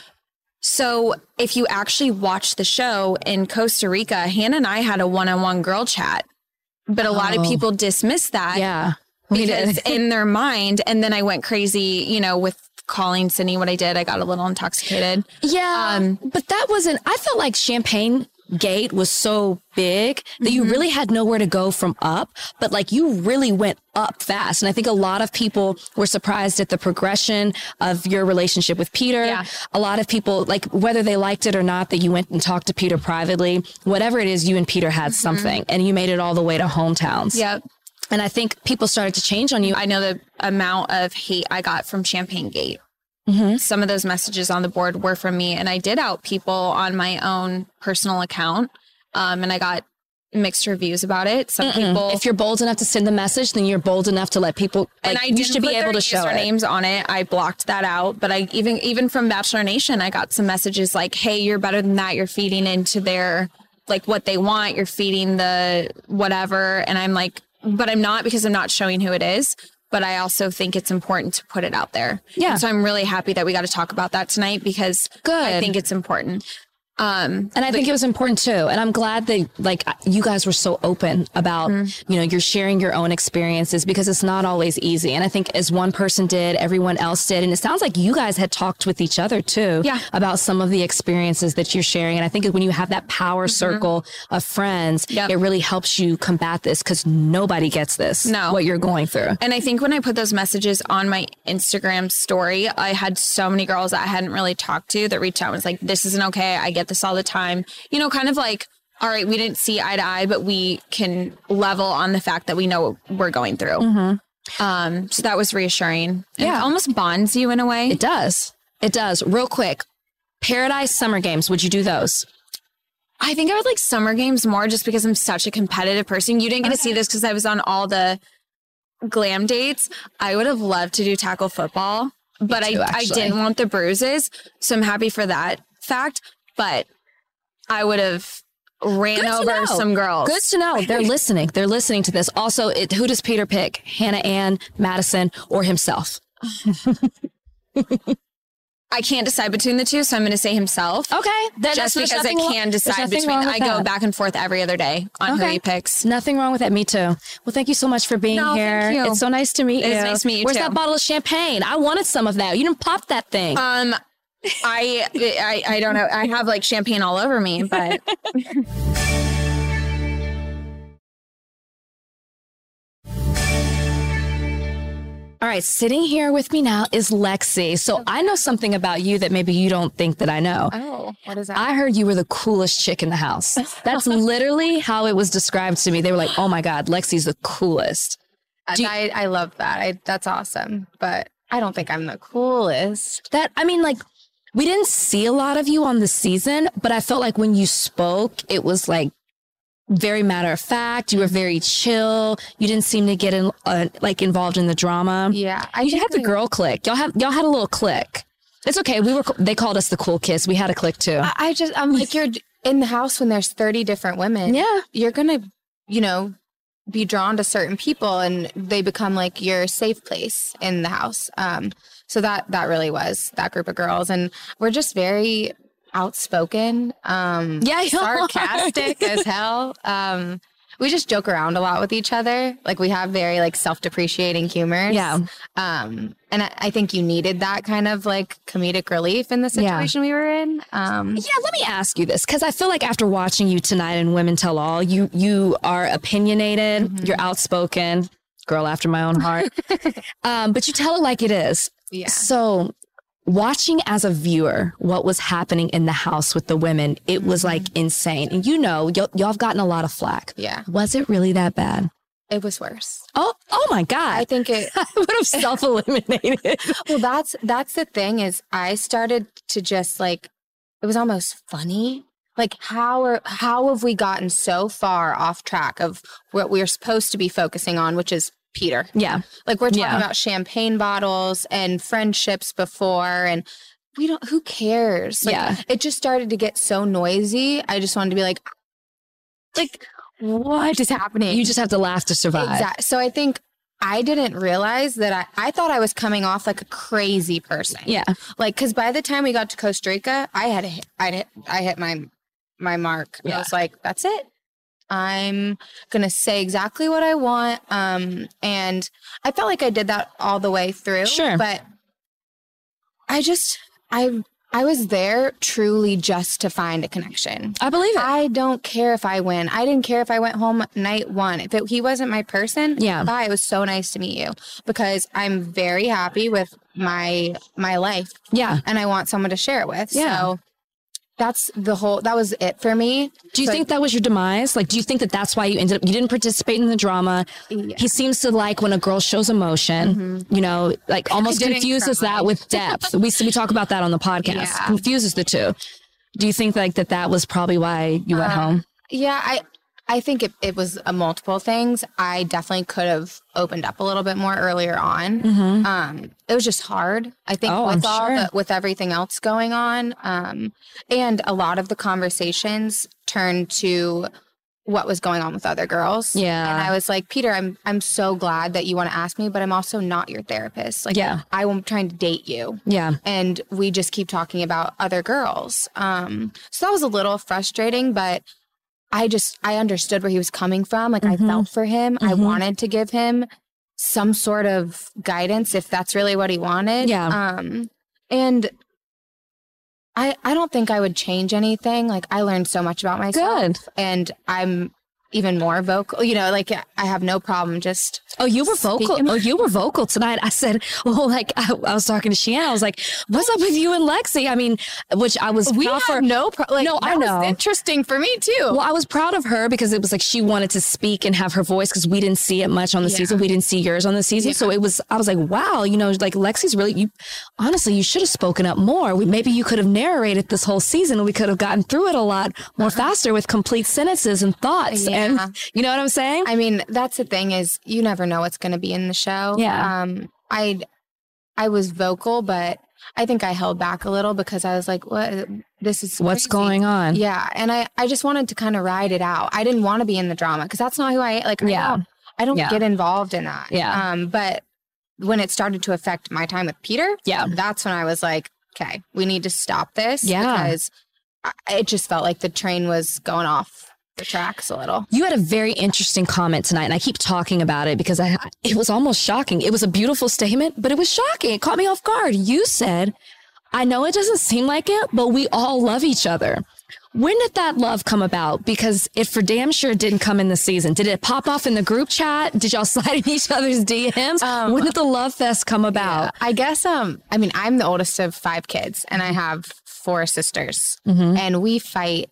So if you actually watch the show in Costa Rica, Hannah and I had a one-on-one girl chat, but a lot of Oh. people dismissed that Yeah. Because in their mind, and then I went crazy, you know, with calling Sydney what I did. I got a little intoxicated. Yeah. Um, but that wasn't, I felt like Champagne Gate was so big that you really had nowhere to go from up, but like you really went up fast. And I think a lot of people were surprised at the progression of your relationship with Peter. Yeah. A lot of people, like whether they liked it or not, that you went and talked to Peter privately, whatever it is, you and Peter had something and you made it all the way to hometowns. Yep. And I think people started to change on you. I know the amount of hate I got from Champagne Gate. Mm-hmm. Some of those messages on the board were from me, and I did out people on my own personal account. Um, and I got mixed reviews about it. Some people, if you're bold enough to send the message, then you're bold enough to let people. and I you should be able to show names on it. I blocked that out. But I even even from Bachelor Nation, I got some messages like, "Hey, you're better than that. You're feeding into their like what they want. You're feeding the whatever." And I'm like, but I'm not because I'm not showing who it is. But I also think it's important to put it out there. Yeah. And so I'm really happy that we got to talk about that tonight because good. I think it's important. Um, And I think it was important too. And I'm glad that like you guys were so open about, Mm-hmm. you know, you're sharing your own experiences because it's not always easy. And I think as one person did, everyone else did. And it sounds like you guys had talked with each other too Yeah. about some of the experiences that you're sharing. And I think when you have that power circle of friends, Mm-hmm. Yep. it really helps you combat this because nobody gets this, No. what you're going through. And I think when I put those messages on my Instagram story, I had so many girls that I hadn't really talked to that reached out and was like, this isn't okay. I get this all the time. You know, kind of like, all right, we didn't see eye to eye, but we can level on the fact that we know what we're going through. Um, so that was reassuring. And Yeah. It almost bonds you in a way. It does. It does. Real quick. Paradise Summer Games, would you do those? I think I would like summer games more just because I'm such a competitive person. You didn't get to see this because I was on all the glam dates. I would have loved to do tackle football, but too, I, I didn't want the bruises. So I'm happy for that fact. But I would have ran Good over some girls. Good to know. They're listening. They're listening to this. Also, it, who does Peter pick? Hannah Ann, Madison, or himself? I can't decide between the two, so I'm going to say himself. Okay. Then Just because I can decide between, I go that. back and forth every other day on who he picks. Nothing wrong with that. Me too. Well, thank you so much for being No, here. thank you. It's so nice to meet It's you. It's nice to meet you, Where's too. that bottle of champagne? I wanted some of that. You didn't pop that thing. Um, I, I I don't know. I have like champagne all over me, but All right, sitting here with me now is Lexi. So I know something about you that maybe you don't think that I know. Oh, what is that? I heard you were the coolest chick in the house. That's literally how it was described to me. They were like, "Oh my god, Lexi's the coolest." Do you- I, I love that. I, that's awesome. But I don't think I'm the coolest. That I mean, like, we didn't see a lot of you on the season, but I felt like when you spoke, it was like very matter of fact. You were very chill. You didn't seem to get in, uh, like involved in the drama. Yeah, I You had the girl click. Y'all have y'all had a little click. It's okay. We were they called us the cool kids. We had a click too. I, I just I'm like you're in the house when there's 30 different women. Yeah. you're gonna, you know, be drawn to certain people and they become like your safe place in the house. Um, so that that really was that group of girls, and we're just very outspoken, um, Yeah, sarcastic as hell. Um, we just joke around a lot with each other. Like we have very like self-depreciating humor Yeah. Um, and I, I think you needed that kind of like comedic relief in the Yeah. situation we were in. Um, Yeah, let me ask you this because I feel like after watching you tonight in Women Tell All, you you are opinionated, you're outspoken, girl after my own heart, um, but you tell it like it is. Yeah. So, watching as a viewer what was happening in the house with the women, it was mm-hmm. like insane. And you know, y- y'all have gotten a lot of flack. Yeah. Was it really that bad? It was worse. Oh, oh my God. I think it I would have self eliminated. well that's that's the thing is I started to just like it was almost funny. Like how are how have we gotten so far off track of what we're supposed to be focusing on, which is Peter. yeah, Like we're talking Yeah. about champagne bottles and friendships before and we don't who cares? Like, Yeah. It just started to get so noisy. I just wanted to be like like what is happening? you just have to laugh to survive. Exactly. So I think I didn't realize that I, I thought I was coming off like a crazy person. Yeah, Like, cause by the time we got to Costa Rica, I had, I hit, I hit my, my mark. I Yeah. was like, that's it. I'm going to say exactly what I want. Um, and I felt like I did that all the way through. Sure. But I just, I, I was there truly just to find a connection. I believe it. I don't care if I win. I didn't care if I went home night one. If it, he wasn't my person, Yeah. bye. It was so nice to meet you because I'm very happy with my my life yeah. and I want someone to share it with. Yeah. So that's the whole. That was it for me. Do you So- think that was your demise? Like, do you think that that's why you ended up, you didn't participate in the drama? Yeah. He seems to like when a girl shows emotion, you know, like almost confuses cry. that with depth. we, we talk about that on the podcast, Yeah. confuses the two. Do you think like that that was probably why you went Uh, home? Yeah, I I think it, it was a multiple things. I definitely could have opened up a little bit more earlier on. Um, it was just hard. I think Mm-hmm. Oh, with I'm all sure. the, with everything else going on, um, and a lot of the conversations turned to what was going on with other girls. Yeah. and I was like, Peter, I'm I'm so glad that you want to ask me, but I'm also not your therapist. Like, Yeah. I am trying to date you Yeah. and we just keep talking about other girls. Um, so that was a little frustrating, but I just I understood where he was coming from. Like Mhm. I felt for him. I Mhm. wanted to give him some sort of guidance if that's really what he wanted. Yeah. Um, and I I don't think I would change anything. Like I learned so much about myself, Good. and I'm even more vocal. You know, like I have no problem just Oh, you were vocal. Speaking- Oh, you were vocal tonight. I said, well, like I, I was talking to Shiann. I was like, "What's up with you and Lexi?" I mean, which I was we proud for. no pro- like No, I know. interesting for me too. Well, I was proud of her because it was like she wanted to speak and have her voice because we didn't see it much on the Yeah. season. We didn't see yours on the season. So it was, I was like, wow, you know, like Lexi's really, you honestly, you should have spoken up more. We, maybe you could have narrated this whole season and we could have gotten through it a lot more uh-huh. faster with complete sentences and thoughts. Yeah. And you know what I'm saying? I mean, that's the thing is you never know what's going to be in the show. Yeah. Um, I, I was vocal, but I think I held back a little because I was like, what, this is What's going on? Yeah. And I, I just wanted to kind of ride it out. I didn't want to be in the drama because that's not who I, like, I Yeah. don't, I don't Yeah. get involved in that. Yeah. Um, but when it started to affect my time with Peter, Yeah. that's when I was like, okay, we need to stop this. Yeah. Because it just felt like the train was going off the tracks a little. You had a very interesting comment tonight, and I keep talking about it because I it was almost shocking. It was a beautiful statement, but it was shocking. It caught me off guard. You said, "I know it doesn't seem like it, but we all love each other." When did that love come about? Because it for damn sure didn't come in the season. Did it pop off in the group chat? Did y'all slide in each other's DMs? Um, when did the love fest come about? I guess um I mean I'm the oldest of five kids and I have four sisters Mhm. and we fight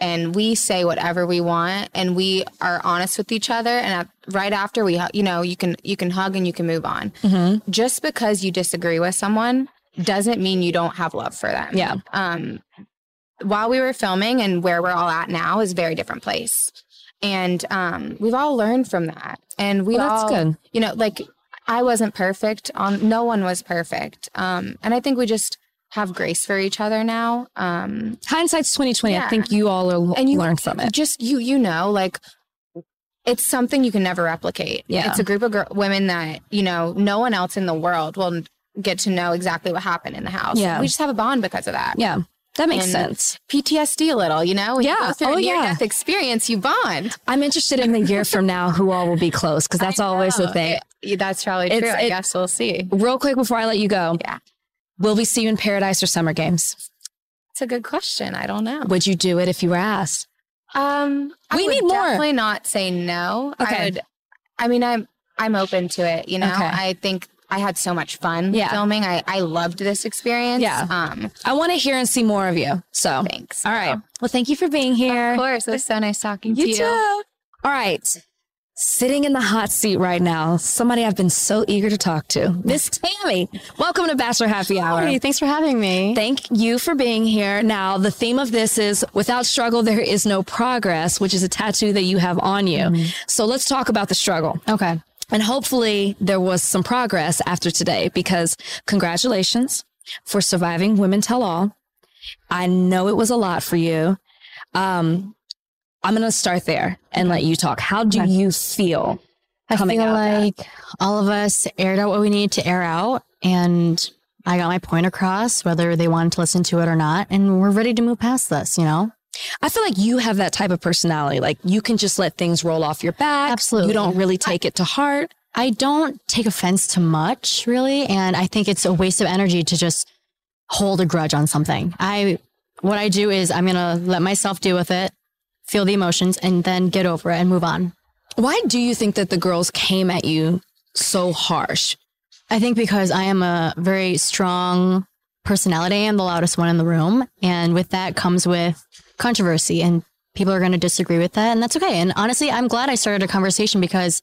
and we say whatever we want and we are honest with each other and at, right after we you know you can you can hug and you can move on. Mm-hmm. Just because you disagree with someone doesn't mean you don't have love for them. Yeah. Um while we were filming and where we're all at now is a very different place. And um we've all learned from that. And we Well, that's all good. you know, like I wasn't perfect. On no one was perfect. Um, and I think we just have grace for each other now. Um, Hindsight's twenty twenty. I think you all are, and you learned from it. Just you, you know, like it's something you can never replicate. Yeah. It's a group of gr- women that, you know, no one else in the world will get to know exactly what happened in the house. Yeah. We just have a bond because of that. Yeah. That makes And sense. PTSD a little, you know? When Yeah. You Oh, yeah. death experience, you bond. I'm interested in the year from now who all will be close because that's always the thing. It- that's probably It's- true. I guess we'll see. Real quick before I let you go. Yeah. Will we see you in Paradise or Summer Games? It's a good question. I don't know. Would you do it if you were asked? Um, I We need more. Definitely not say no. Okay. I would. I mean, I'm I'm open to it. You know, Okay. I think I had so much fun Yeah. filming. I I loved this experience. Yeah. Um. I want to hear and see more of you. So, Thanks. all right. Well, thank you for being here. Of course, it was so nice talking to You you. too. All right. Sitting in the hot seat right now, somebody I've been so eager to talk to, Miss Tammy. Welcome to Bachelor Happy Hour. Hey, thanks for having me. Thank you for being here. Now, the theme of this is without struggle, there is no progress, which is a tattoo that you have on you. So let's talk about the struggle. Okay. And hopefully there was some progress after today because congratulations for surviving Women Tell All. I know it was a lot for you. Um, I'm going to start there and let you talk. How do Okay. you feel? I coming feel out of that? like all of us aired out what we needed to air out, and I got my point across, whether they wanted to listen to it or not, and we're ready to move past this. You know, I feel like you have that type of personality. Like you can just let things roll off your back. Absolutely. You don't really take it to heart. I don't take offense to much, really, and I think it's a waste of energy to just hold a grudge on something. I what I do is I'm gonna let myself deal with it, feel the emotions, and then get over it and move on. Why do you think that the girls came at you so harsh? I think because I am a very strong personality. I am the loudest one in the room. And with that comes with controversy and people are going to disagree with that. And that's okay. And honestly, I'm glad I started a conversation because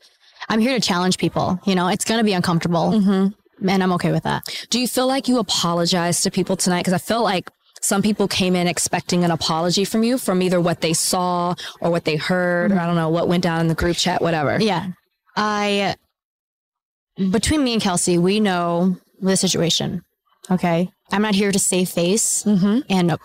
I'm here to challenge people. You know, it's going to be uncomfortable mm-hmm. and I'm okay with that. Do you feel like you apologized to people tonight? Because I felt like some people came in expecting an apology from you from either what they saw or what they heard, or I don't know what went down in the group chat, whatever. Yeah. I, between me and Kelsey, we know the situation. Okay. I'm not here to save face Mm-hmm. and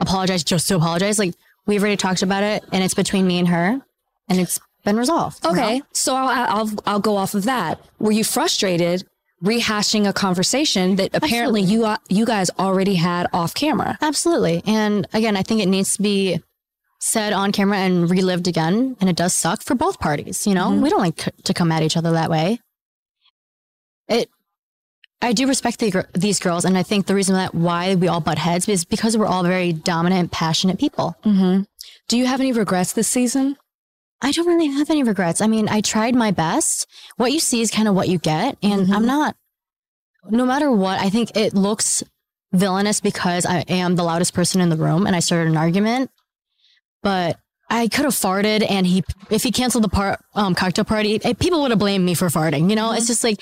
apologize just to apologize. Like we've already talked about it and it's between me and her and it's been resolved. you Okay, know? so I'll, I'll I'll go off of that. Were you frustrated rehashing a conversation that apparently you you guys already had off camera? Absolutely. And again, I think it needs to be said on camera and relived again. And it does suck for both parties. You know, we don't like to come at each other that way. It, I do respect the, these girls. And I think the reason that why we all butt heads is because we're all very dominant, passionate people. Mm-hmm. Do you have any regrets this season? I don't really have any regrets. I mean, I tried my best. What you see is kind of what you get. And I'm not, no matter what, I think it looks villainous because I am the loudest person in the room and I started an argument. But I could have farted and he, if he canceled the part, um, cocktail party, eh, people would have blamed me for farting. You know, it's just like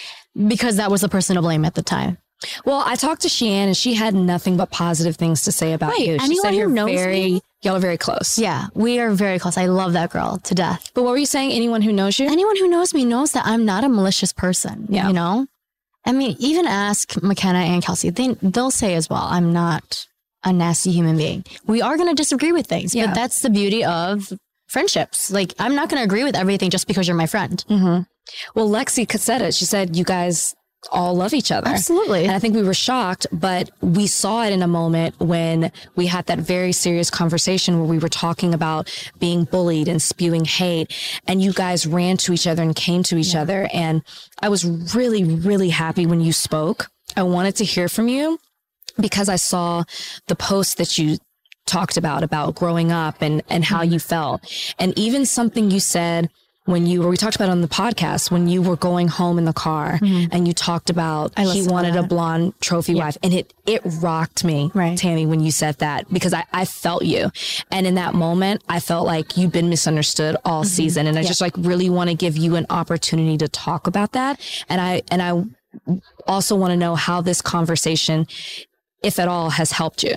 because that was the person to blame at the time. Well, I talked to Shiann and she had nothing but positive things to say about Right. you. She Anyone said you're very, me- y'all are very close. Yeah, we are very close. I love that girl to death. But what were you saying? Anyone who knows you? anyone who knows me knows that I'm not a malicious person. Yeah. You know? I mean, even ask Mykenna and Kelsey. They they'll say as well, I'm not a nasty human being. We are gonna disagree with things, Yeah. but that's the beauty of friendships. Like I'm not gonna agree with everything just because you're my friend. Mm-hmm. Well, Lexi said it. She said you guys all love each other. Absolutely. And I think we were shocked, but we saw it in a moment when we had that very serious conversation where we were talking about being bullied and spewing hate. And you guys ran to each other and came to each other. And I was really, really happy when you spoke. I wanted to hear from you because I saw the post that you talked about, about growing up and, and how mm-hmm. you felt. And even something you said when you were, we talked about on the podcast, when you were going home in the car and you talked about he wanted a blonde trophy wife. And it, it rocked me, Right. Tammy, when you said that because I, I felt you. And in that moment, I felt like you've been misunderstood all Mm-hmm. season. And I just like really want to give you an opportunity to talk about that. And I, and I also want to know how this conversation, if at all, has helped you.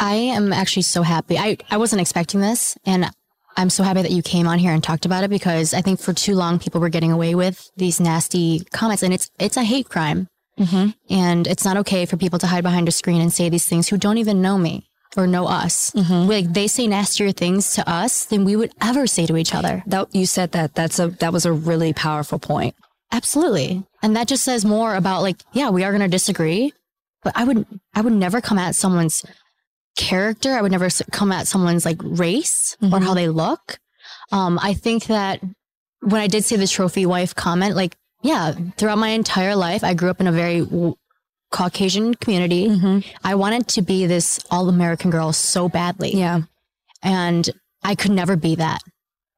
I am actually so happy. I, I wasn't expecting this and I'm so happy that you came on here and talked about it because I think for too long people were getting away with these nasty comments and it's it's a hate crime. And it's not okay for people to hide behind a screen and say these things who don't even know me. or know us. Mm-hmm. Like they say nastier things to us than we would ever say to each other. That you said that. That's a that was a really powerful point. Absolutely. And that just says more about like, yeah, we are going to disagree, but I would, I would never come at someone's character. I would never come at someone's like race or how they look. Um, I think that when I did say the trophy wife comment, like, yeah, throughout my entire life, I grew up in a very w- Caucasian community. I wanted to be this all American girl so badly. Yeah. And I could never be that.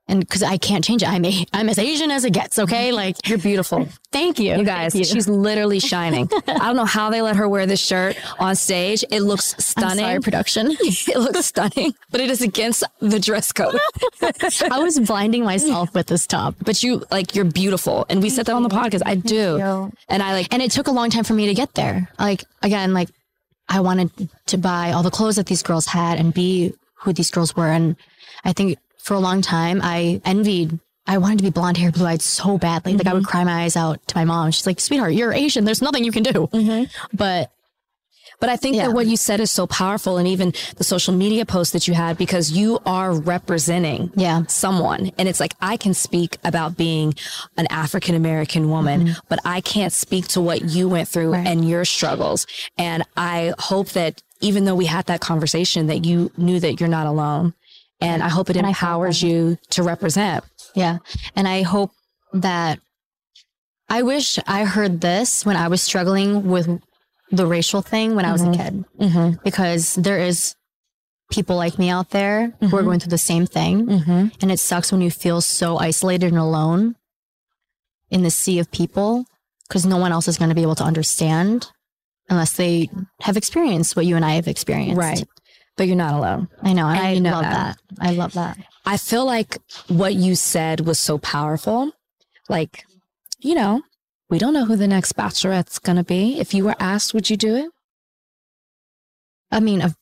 And because I can't change it. I'm, a, I'm as Asian as it gets. Okay. Like, You're beautiful. thank you. You guys, you. she's literally shining. I don't know how they let her wear this shirt on stage. It looks stunning. sorry, production. it looks stunning, but it is against the dress code. I was blinding myself with this top. But you like you're beautiful, and we said that on the podcast. I do, and I like And it took a long time for me to get there. Like, again, like I wanted to buy all the clothes that these girls had and be who these girls were. And I think for a long time, I envied. I wanted to be blonde hair, blue eyed so badly. Like I would cry my eyes out to my mom. She's like, "Sweetheart, you're Asian. There's nothing you can do." But But I think Yeah. that what you said is so powerful, and even the social media post that you had, because you are representing Yeah. someone, and it's like I can speak about being an African American woman, but I can't speak to what you went through Mm-hmm. Right. and your struggles. And I hope that even though we had that conversation, that you knew that you're not alone, and I hope it And empowers you to represent. Yeah. And I hope that I wish I heard this when I was struggling with the racial thing when I was a kid, Mm-hmm. because there is people like me out there who are going through the same thing. Mm-hmm. And it sucks when you feel so isolated and alone in the sea of people because no one else is going to be able to understand unless they have experienced what you and I have experienced. Right. But you're not alone. I know. And, I you know love that. that. I love that. I feel like what you said was so powerful. Like, you know, we don't know who the next bachelorette's going to be. If you were asked, would you do it? I mean, of,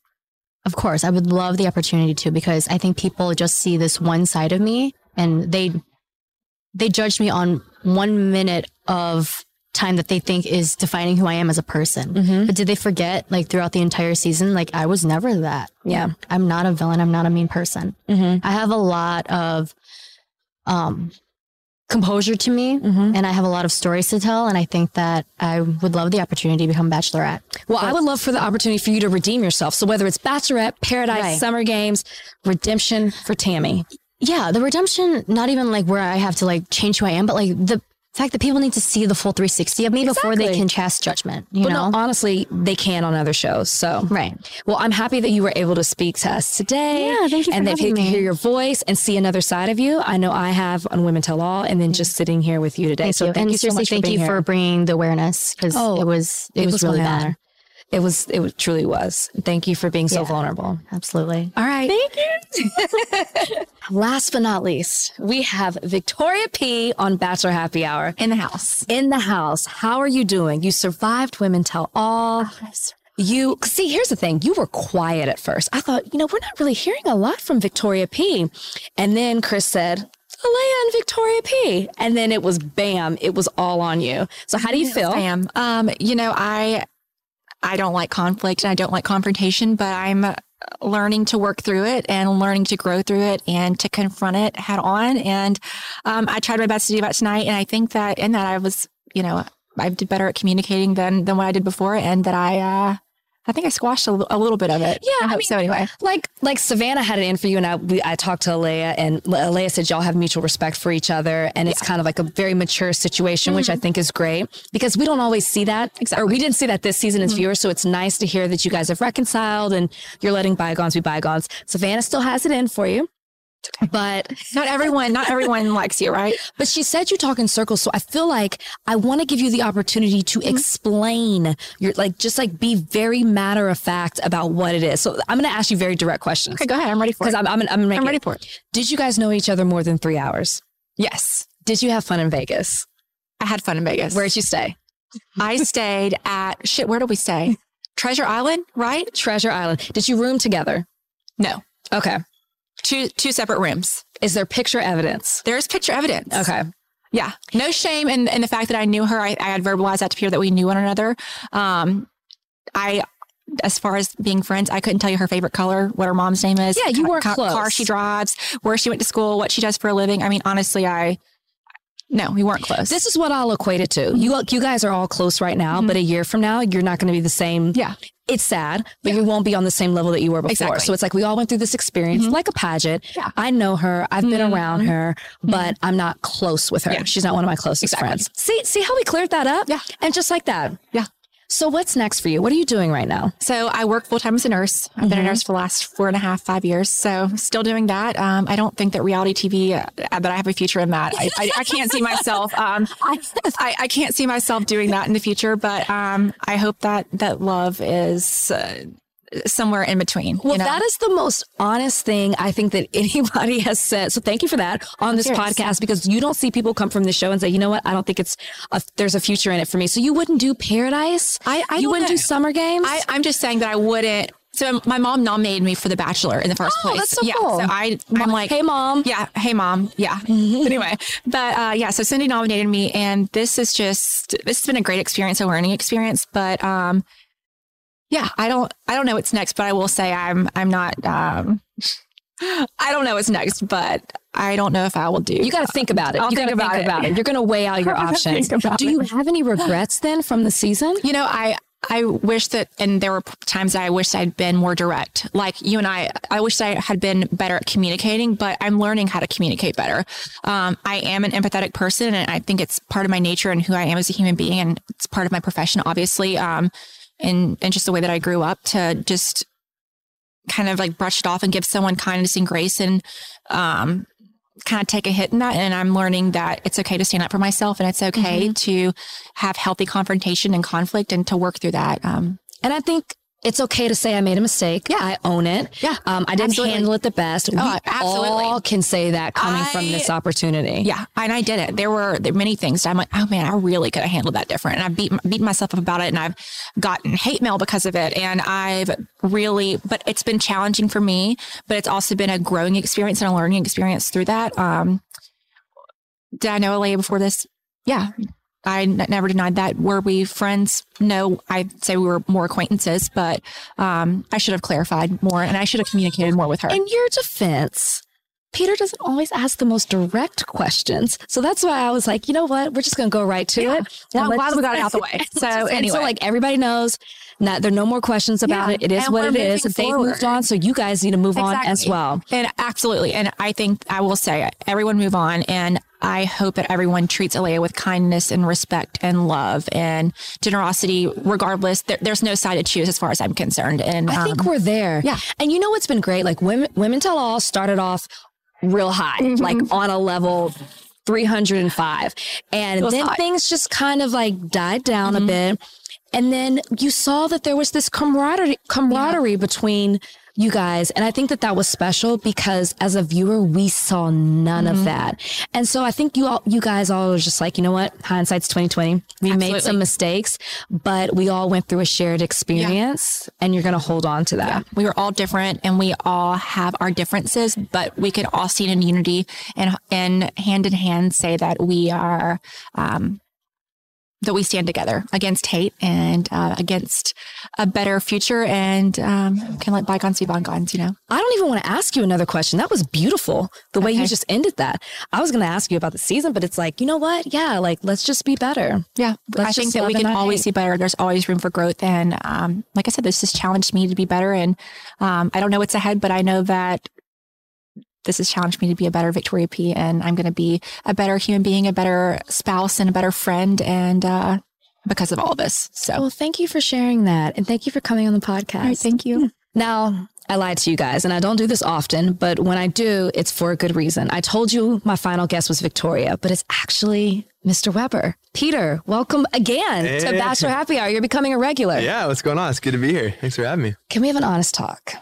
of course, I would love the opportunity to because I think people just see this one side of me and they they judge me on one minute of time that they think is defining who I am as a person. Mm-hmm. But did they forget, like throughout the entire season, like I was never that. Yeah. I'm not a villain. I'm not a mean person. Mm-hmm. I have a lot of um, composure to me, Mm-hmm. and I have a lot of stories to tell. And I think that I would love the opportunity to become bachelorette. Well, I would love for the opportunity for you to redeem yourself. So whether it's Bachelorette, Paradise, Right. Summer Games, redemption for Tammy. Yeah, the redemption, not even like where I have to like change who I am, but like the fact that people need to see the full 360 of me before they can cast judgment. You but know, no, honestly, they can on other shows. So right? Well, I'm happy that you were able to speak to us today. Yeah, thank you for And that people me. hear your voice and see another side of you. I know I have on Women Tell All, and then just sitting here with you today. Thank so you. thank and you so much thank for you here. for bringing the awareness because Oh, it was it, it was, was really my bad. It was. It was, truly was. Thank you for being so Yeah. vulnerable. Absolutely. All right. Thank you. Last but not least, we have Victoria P on Bachelor Happy Hour in the house. in the house. How are you doing? You survived Women Tell All. You see, here's the thing. You were quiet at first. I thought, you know, we're not really hearing a lot from Victoria P. And then Chris said, Alayah and Victoria P. And then it was bam, it was all on you. So how do you feel? Bam. Um, you know, I I don't like conflict and I don't like confrontation, but I'm learning to work through it and learning to grow through it and to confront it head on. And um, I tried my best to do that tonight, and I think that in that I was, you know, I did better at communicating than than what I did before, and that I. Uh, I think I squashed a, a little bit of it. Yeah, I I mean- so. Anyway, Like like Savannah had it in for you, and I we, I talked to Alayah, and Alayah said y'all have mutual respect for each other, and it's kind of like a very mature situation, which I mm-hmm. think is great because we don't always see that, or we didn't see that this season as mm-hmm. viewers. So it's nice to hear that you guys have reconciled and you're letting bygones be bygones. Savannah still has it in for you. But not everyone, not everyone likes you, right? but she said you talk in circles, so I feel like I want to give you the opportunity to mm-hmm. explain your like just like be very matter of fact about what it is. So I'm going to ask you very direct questions. Okay, go ahead. I'm ready for Because it. I'm, I'm, I'm, I'm it- ready for it. Did you guys know each other more than three hours? Yes, Did you have fun in Vegas? I had fun in Vegas. Where'd you stay? I stayed at shit. Where did we stay? Treasure Island, right? Treasure Island. Did you room together? No, Okay. Two two separate rooms. Is there picture evidence? There's picture evidence. Okay. Yeah. No shame in, in the fact that I knew her. I, I had verbalized that to Peter that we knew one another. Um, I as far as being friends, I couldn't tell you her favorite color, what her mom's name is. Yeah, you weren't ca- close. Car she drives, where she went to school, what she does for a living. I mean, honestly, I no, we weren't close. This is what I'll equate it to. You you guys are all close right now, but a year from now, you're not going to be the same. Mm-hmm. Yeah. It's sad, but you won't be on the same level that you were before. Exactly. So it's like we all went through this experience, mm-hmm. like a pageant. Yeah. I know her. I've been mm-hmm. around her, mm-hmm. but I'm not close with her. Yeah. She's not one of my closest Exactly. friends. See, see how we cleared that up? Yeah. And just like that. Yeah. So what's next for you? What are you doing right now? So I work full time as a nurse. I've been a nurse for the last four and a half, five years. So still doing that. Um, I don't think that reality TV, uh, but I have a future in that. I, I, I can't see myself. Um, I, I can't see myself doing that in the future. But um, I hope that that love is uh, somewhere in between. Well, you know? that is the most honest thing I think that anybody has said. So thank you for that on this Cheers. podcast because you don't see people come from the show and say, you know what, I don't think it's a, there's a future in it for me. So you wouldn't do Paradise. I- I you wouldn't know. do Summer Games. I, I'm just saying that I wouldn't. So my mom nominated me for The Bachelor in the first Oh, place. that's so yeah. cool. So I, I'm like, hey mom. Yeah. Hey, mom. Yeah. anyway, but uh, yeah. So Cindy nominated me, and this is just this has been a great experience, a learning experience. But um, yeah, I don't I don't know what's next, but I will say I'm I'm not um, I don't know what's next, but I don't know if I will do. You got to think about it. I'll you got think to about think it. about it. You're going to weigh out your options. Do you it. have any regrets then from the season? You know, I I wish that, and there were times I wish I'd been more direct. Like you and I, I wish I had been better at communicating, but I'm learning how to communicate better. Um, I am an empathetic person, and I think it's part of my nature and who I am as a human being, and it's part of my profession, obviously. Um, and and just the way that I grew up to just kind of like brush it off and give someone kindness and grace and um kind of take a hit in that. And i'm learning that it's okay to stand up for myself and it's okay to have healthy confrontation and conflict and to work through that. Um And I think it's okay to say I made a mistake. Yeah. I own it. Yeah, Um, I didn't absolutely. handle it the best. We Oh, absolutely. all can say that coming from this opportunity. yeah and i did it there were there were many things that i'm like oh man i really could have handled that different and i've beat, beaten myself up about it and i've gotten hate mail because of it and i've really but it's been challenging for me but it's also been a growing experience and a learning experience through that um did i know Alayah before this yeah I n- never denied that. Were we friends? No, I'd say we were more acquaintances, but um, I should have clarified more and I should have communicated more with her. In your defense, Peter doesn't always ask the most direct questions. So that's why I was like, you know what? We're just going to go right to Yeah. it. Well, I'm glad we got it out the way. So anyway. so like everybody knows that there are no more questions about Yeah. it. It is And what it is. They've moved on. So you guys need to move on as well. And absolutely. And I think I will say everyone move on. And I hope that everyone treats Alayah with kindness and respect and love and generosity, regardless. There, there's no side to choose as far as I'm concerned. And I think um, we're there. yeah. And you know what's been great? Like women, women tell all started off real high, Mm-hmm. like on a level 305. And then high. Mm-hmm. things just kind of like died down a bit. And then you saw that there was this camaraderie, camaraderie between you guys. And I think that that was special because as a viewer, we saw none Mm-hmm. of that. And so I think you all, you guys all was just like, you know what? Hindsight's 2020. We made some mistakes, but we all went through a shared experience and you're going to hold on to that. we were all different and we all have our differences, but we could all stand in unity and, and hand in hand say that we are, um, that we stand together against hate and uh, against a better future and um, can let bygones be bygones, you know? I don't even want to ask you another question. That was beautiful. The way you just ended that. I was going to ask you about the season, but it's like, you know what? Yeah, like let's just be better. Yeah, Let's I think that we can always hate. be better. There's always room for growth, and um, like I said, this has challenged me to be better. And um, I don't know what's ahead, but I know that this has challenged me to be a better Victoria P. And I'm going to be a better human being, a better spouse, and a better friend. And uh, because of all this, so Well, thank you for sharing that. And thank you for coming on the podcast. All right, thank you. Now, I lied to you guys, and I don't do this often, but when I do, it's for a good reason. I told you my final guess was Victoria, but it's actually Mr. Weber. Peter, welcome again to Hey. Bachelor Happy Hour. You're becoming a regular. Yeah, what's going on? It's good to be here. Thanks for having me. Can we have an honest talk?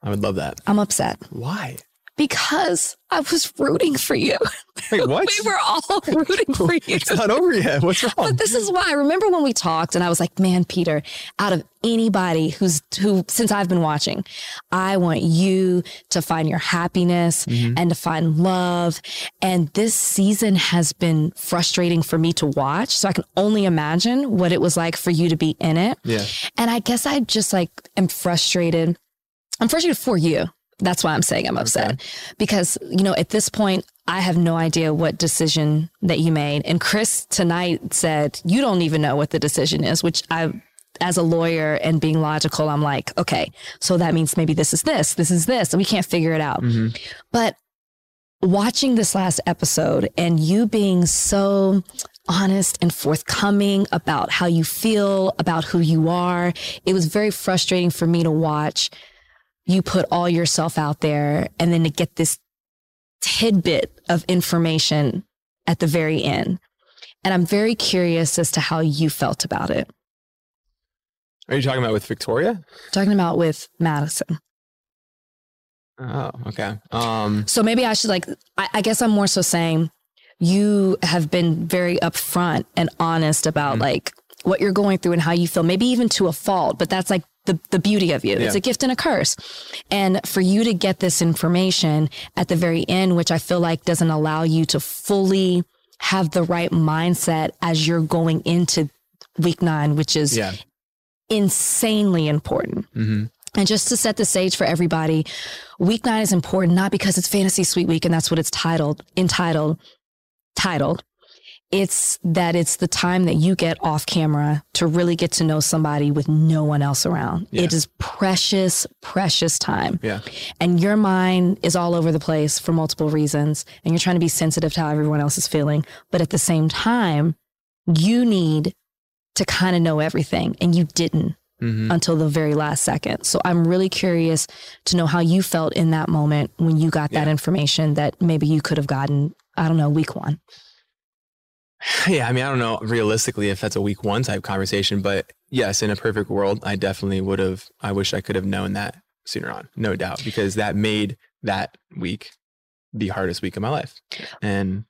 I would love that. I'm upset. Why? Because I was rooting for you. Wait, what? we were all rooting for you. it's not over yet. What's wrong? But this is why I remember when we talked and I was like, man, Peter, out of anybody who's who since I've been watching, I want you to find your happiness Mm-hmm. and to find love. And this season has been frustrating for me to watch. So I can only imagine what it was like for you to be in it. Yeah. And I guess I just like am frustrated. I'm frustrated for you. That's why I'm saying I'm upset because, you know, at this point, I have no idea what decision that you made. And Chris tonight said, you don't even know what the decision is, which I, as a lawyer and being logical, I'm like, okay, so that means maybe this is this, this is this, and we can't figure it out. Mm-hmm. But watching this last episode and you being so honest and forthcoming about how you feel, about who you are, it was very frustrating for me to watch you put all yourself out there and then to get this tidbit of information at the very end. And I'm very curious as to how you felt about it. Are you talking about with Victoria? Talking about with Madison. Oh, okay. Um, So maybe I should like, I, I guess I'm more so saying you have been very upfront and honest about Mm-hmm. like what you're going through and how you feel, maybe even to a fault, but that's like the, the beauty of you. It's a gift and a curse. And for you to get this information at the very end, which I feel like doesn't allow you to fully have the right mindset as you're going into week nine, which is yeah. insanely important. hmm And just to set the stage for everybody, week nine is important, not because it's fantasy suite week and that's what it's titled, entitled, titled. It's that it's the time that you get off camera to really get to know somebody with no one else around. Yeah. It is precious, precious time. Yeah. And your mind is all over the place for multiple reasons. And you're trying to be sensitive to how everyone else is feeling. But at the same time, you need to kind of know everything. And you didn't hmm until the very last second. So I'm really curious to know how you felt in that moment when you got that information that maybe you could have gotten, I don't know, week one. Yeah, I mean, I don't know realistically if that's a week one type conversation, but yes, in a perfect world, I definitely would have. I wish I could have known that sooner on, no doubt, because that made that week the hardest week of my life, and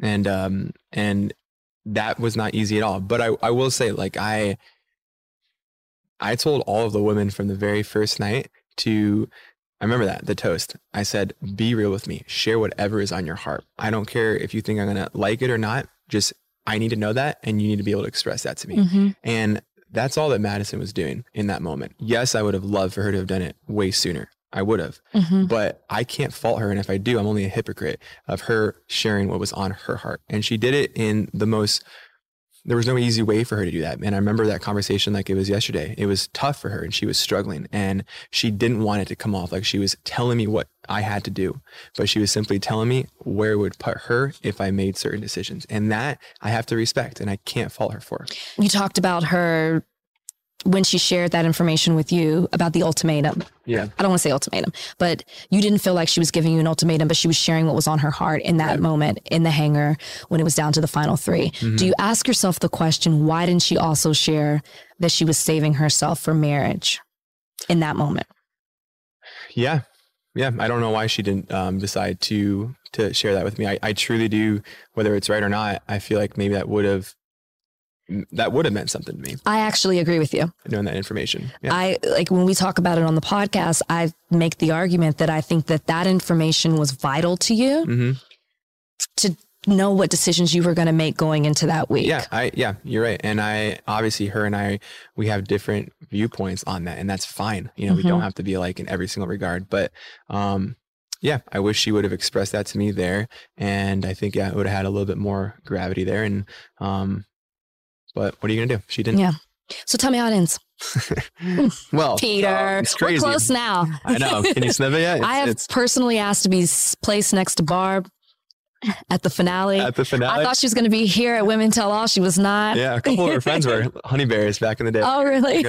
and um and that was not easy at all. But I I will say, like I I told all of the women from the very first night to I remember that, the toast. I said, be real with me. Share whatever is on your heart. I don't care if you think I'm going to like it or not. Just, I need to know that. And you need to be able to express that to me. Mm-hmm. And that's all that Madison was doing in that moment. Yes, I would have loved for her to have done it way sooner. I would have. Mm-hmm. But I can't fault her. And if I do, I'm only a hypocrite of her sharing what was on her heart. And she did it in the most, there was no easy way for her to do that. And I remember that conversation like it was yesterday. It was tough for her and she was struggling and she didn't want it to come off like she was telling me what I had to do, but she was simply telling me where it would put her if I made certain decisions. And that I have to respect and I can't fault her for. You talked about her when she shared that information with you about the ultimatum. Yeah. I don't want to say ultimatum, but you didn't feel like she was giving you an ultimatum, but she was sharing what was on her heart in that Right. moment in the hangar when it was down to the final 3 Mm-hmm. Do you ask yourself the question, why didn't she also share that she was saving herself for marriage in that moment? Yeah. Yeah. I don't know why she didn't um, decide to to share that with me. I, I truly do, whether it's right or not, I feel like maybe that would have that would have meant something to me, I actually agree with you. knowing that information. Yeah. I like when we talk about it on the podcast, I make the argument that I think that that information was vital to you hmm to know what decisions you were going to make going into that week. Yeah, I yeah, you're right. And I obviously her and I we have different viewpoints on that and that's fine. You know, we don't Mhm. have to be alike in every single regard, but um yeah, I wish she would have expressed that to me there and I think yeah, it would have had a little bit more gravity there and um but what are you going to do? She didn't. Yeah. So tell me how it ends. Well, Peter, uh, it's crazy. we're close now. I know. Can you sniff it yet? It's, I have it's personally asked to be placed next to Barb at the finale. at the finale. I thought she was going to be here at Women Tell All. She was not. yeah, a couple of her friends were honey bears back in the day. Oh, really?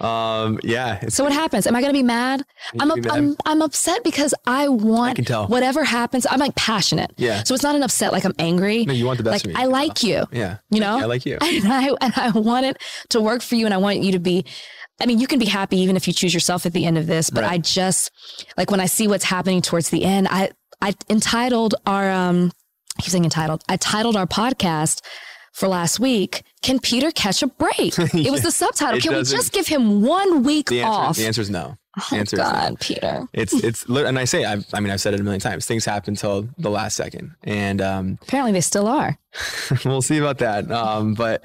I got to say hi to them. Um, yeah. So what happens? Am I going to be mad? I'm, be mad. I'm I'm upset because I want can tell. whatever happens. I'm like passionate. Yeah. So it's not an upset like I'm angry. No, you want the best Like for me. I like you. Yeah. You know. I like you. And I and I want it to work for you, and I want you to be. I mean, you can be happy even if you choose yourself at the end of this. But Right. I just like when I see what's happening towards the end. I I entitled our um. I keep saying entitled. I titled our podcast for last week. Can Peter catch a break? It was the subtitle. Can we just give him one week The answer, off? the answer is no. Oh, answer is no. God, Peter. It's it's and I say I I mean I've said it a million times. Things happen till the last second, and um, Apparently, they still are. we'll see about that. Um, but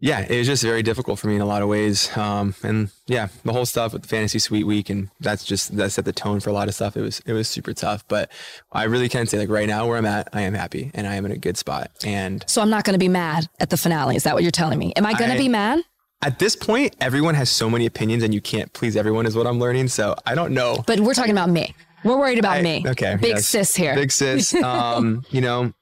yeah, it was just very difficult for me in a lot of ways. Um, and yeah, the whole stuff with the fantasy suite week, and that's just that set the tone for a lot of stuff. It was it was super tough, but I really can say like right now where I'm at, I am happy and I am in a good spot. And So I'm not going to be mad at the finale. Is that what you're telling me? Am I going to be mad? at this point, everyone has so many opinions, and you can't please everyone, is what I'm learning. So I don't know. But we're talking about me. We're worried about I- me. Okay. Big yes. sis here. Big sis. Um, you know,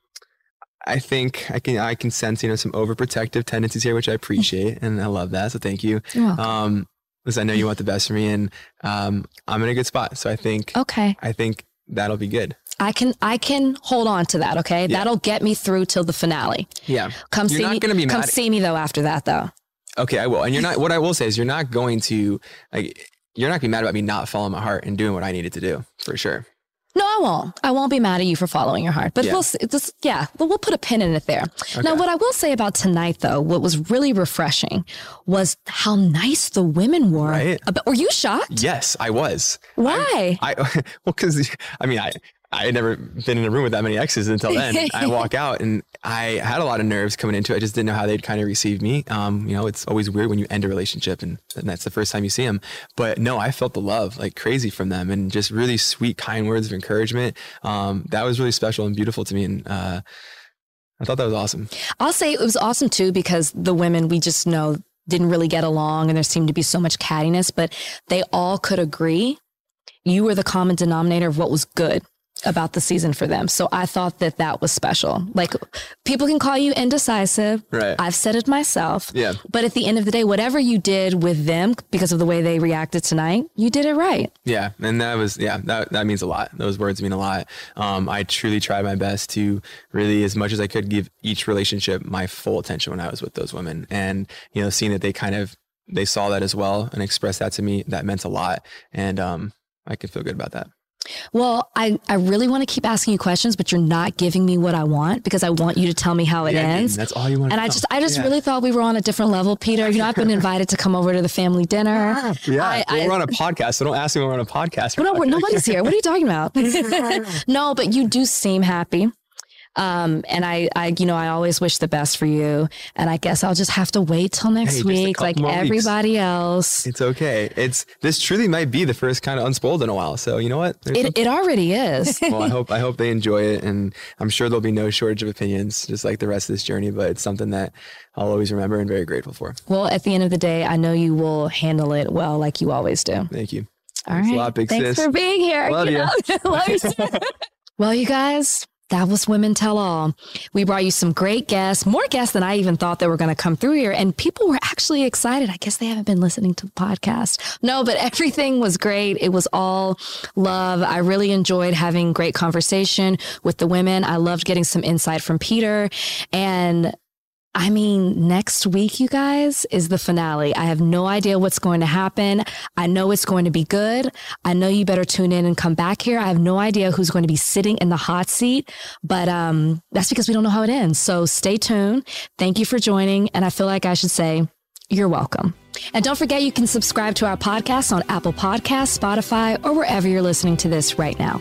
I think I can I can sense, you know, some overprotective tendencies here, which I appreciate and I love that. So thank you. Um, listen, I know you want the best for me and um I'm in a good spot. So I think Okay. I think that'll be good. I can I can hold on to that. Okay, that'll get me through till the finale. Yeah. Come You're see not me. come mad- see me though after that though. Okay, I will. And you're not what I will say is you're not going to like you're not gonna be mad about me not following my heart and doing what I needed to do, for sure. No, I won't. I won't be mad at you for following your heart. But Yeah. we'll. Just, yeah, but we'll put a pin in it there. Now, what I will say about tonight, though, what was really refreshing was how nice the women were. Right. About, were you shocked? Yes, I was. Why? I well, because I mean, I I had never been in a room with that many exes until then. I walk out and I had a lot of nerves coming into it. I just didn't know how they'd kind of receive me. Um, you know, it's always weird when you end a relationship and, and that's the first time you see them. But no, I felt the love like crazy from them and just really sweet, kind words of encouragement. Um, that was really special and beautiful to me. And uh, I thought that was awesome. I'll say it was awesome too because the women we just know didn't really get along and there seemed to be so much cattiness, but they all could agree you were the common denominator of what was good about the season for them. So I thought that that was special. Like people can call you indecisive. Right. I've said it myself. Yeah. But at the end of the day, whatever you did with them because of the way they reacted tonight, you did it right. Yeah, and that was yeah that that means a lot. Those words mean a lot. Um, I truly tried my best to really, as much as I could, give each relationship my full attention when I was with those women, and you know, seeing that they kind of they saw that as well and expressed that to me, that meant a lot, and um, I could feel good about that. Well, I, I really want to keep asking you questions, but you're not giving me what I want because I want you to tell me how it Yeah, ends. That's all you want. And I just, I just really thought we were on a different level, Peter. You know, I've been invited to come over to the family dinner. yeah. I- well, I- we're on a podcast, so don't ask me when we're on a podcast. Well, no, nobody's here. What are you talking about? no, but you do seem happy. Um, and I, I, you know, I always wish the best for you. And I guess I'll just have to wait till next Hey, week, like more weeks. everybody else. It's okay. It's this truly might be the first kind of unspoiled in a while. So you know what? There's It, it already is. well, I hope I hope they enjoy it, and I'm sure there'll be no shortage of opinions, just like the rest of this journey. But it's something that I'll always remember and very grateful for. well, at the end of the day, I know you will handle it well, like you always do. Thank you. All Thanks right. lot, Thanks sis. for being here. Love you. know? Love you. well, you guys, that was Women Tell All. We brought you some great guests, more guests than I even thought that were going to come through here. And people were actually excited. I guess they haven't been listening to the podcast. No, but everything was great. It was all love. I really enjoyed having great conversation with the women. I loved getting some insight from Peter. And I mean, next week, you guys, is the finale. I have no idea what's going to happen. I know it's going to be good. I know you better tune in and come back here. I have no idea who's going to be sitting in the hot seat, but um, that's because we don't know how it ends. So stay tuned. Thank you for joining. And I feel like I should say, you're welcome. And don't forget, you can subscribe to our podcast on Apple Podcasts, Spotify, or wherever you're listening to this right now.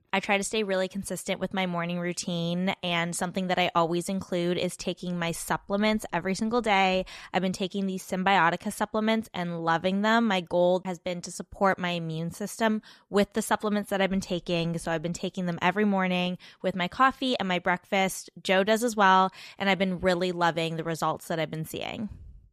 I try to stay really consistent with my morning routine, and something that I always include is taking my supplements every single day. I've been taking these Cymbiotika supplements and loving them. My goal has been to support my immune system with the supplements that I've been taking. So I've been taking them every morning with my coffee and my breakfast. Joe does as well, and I've been really loving the results that I've been seeing.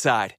Side.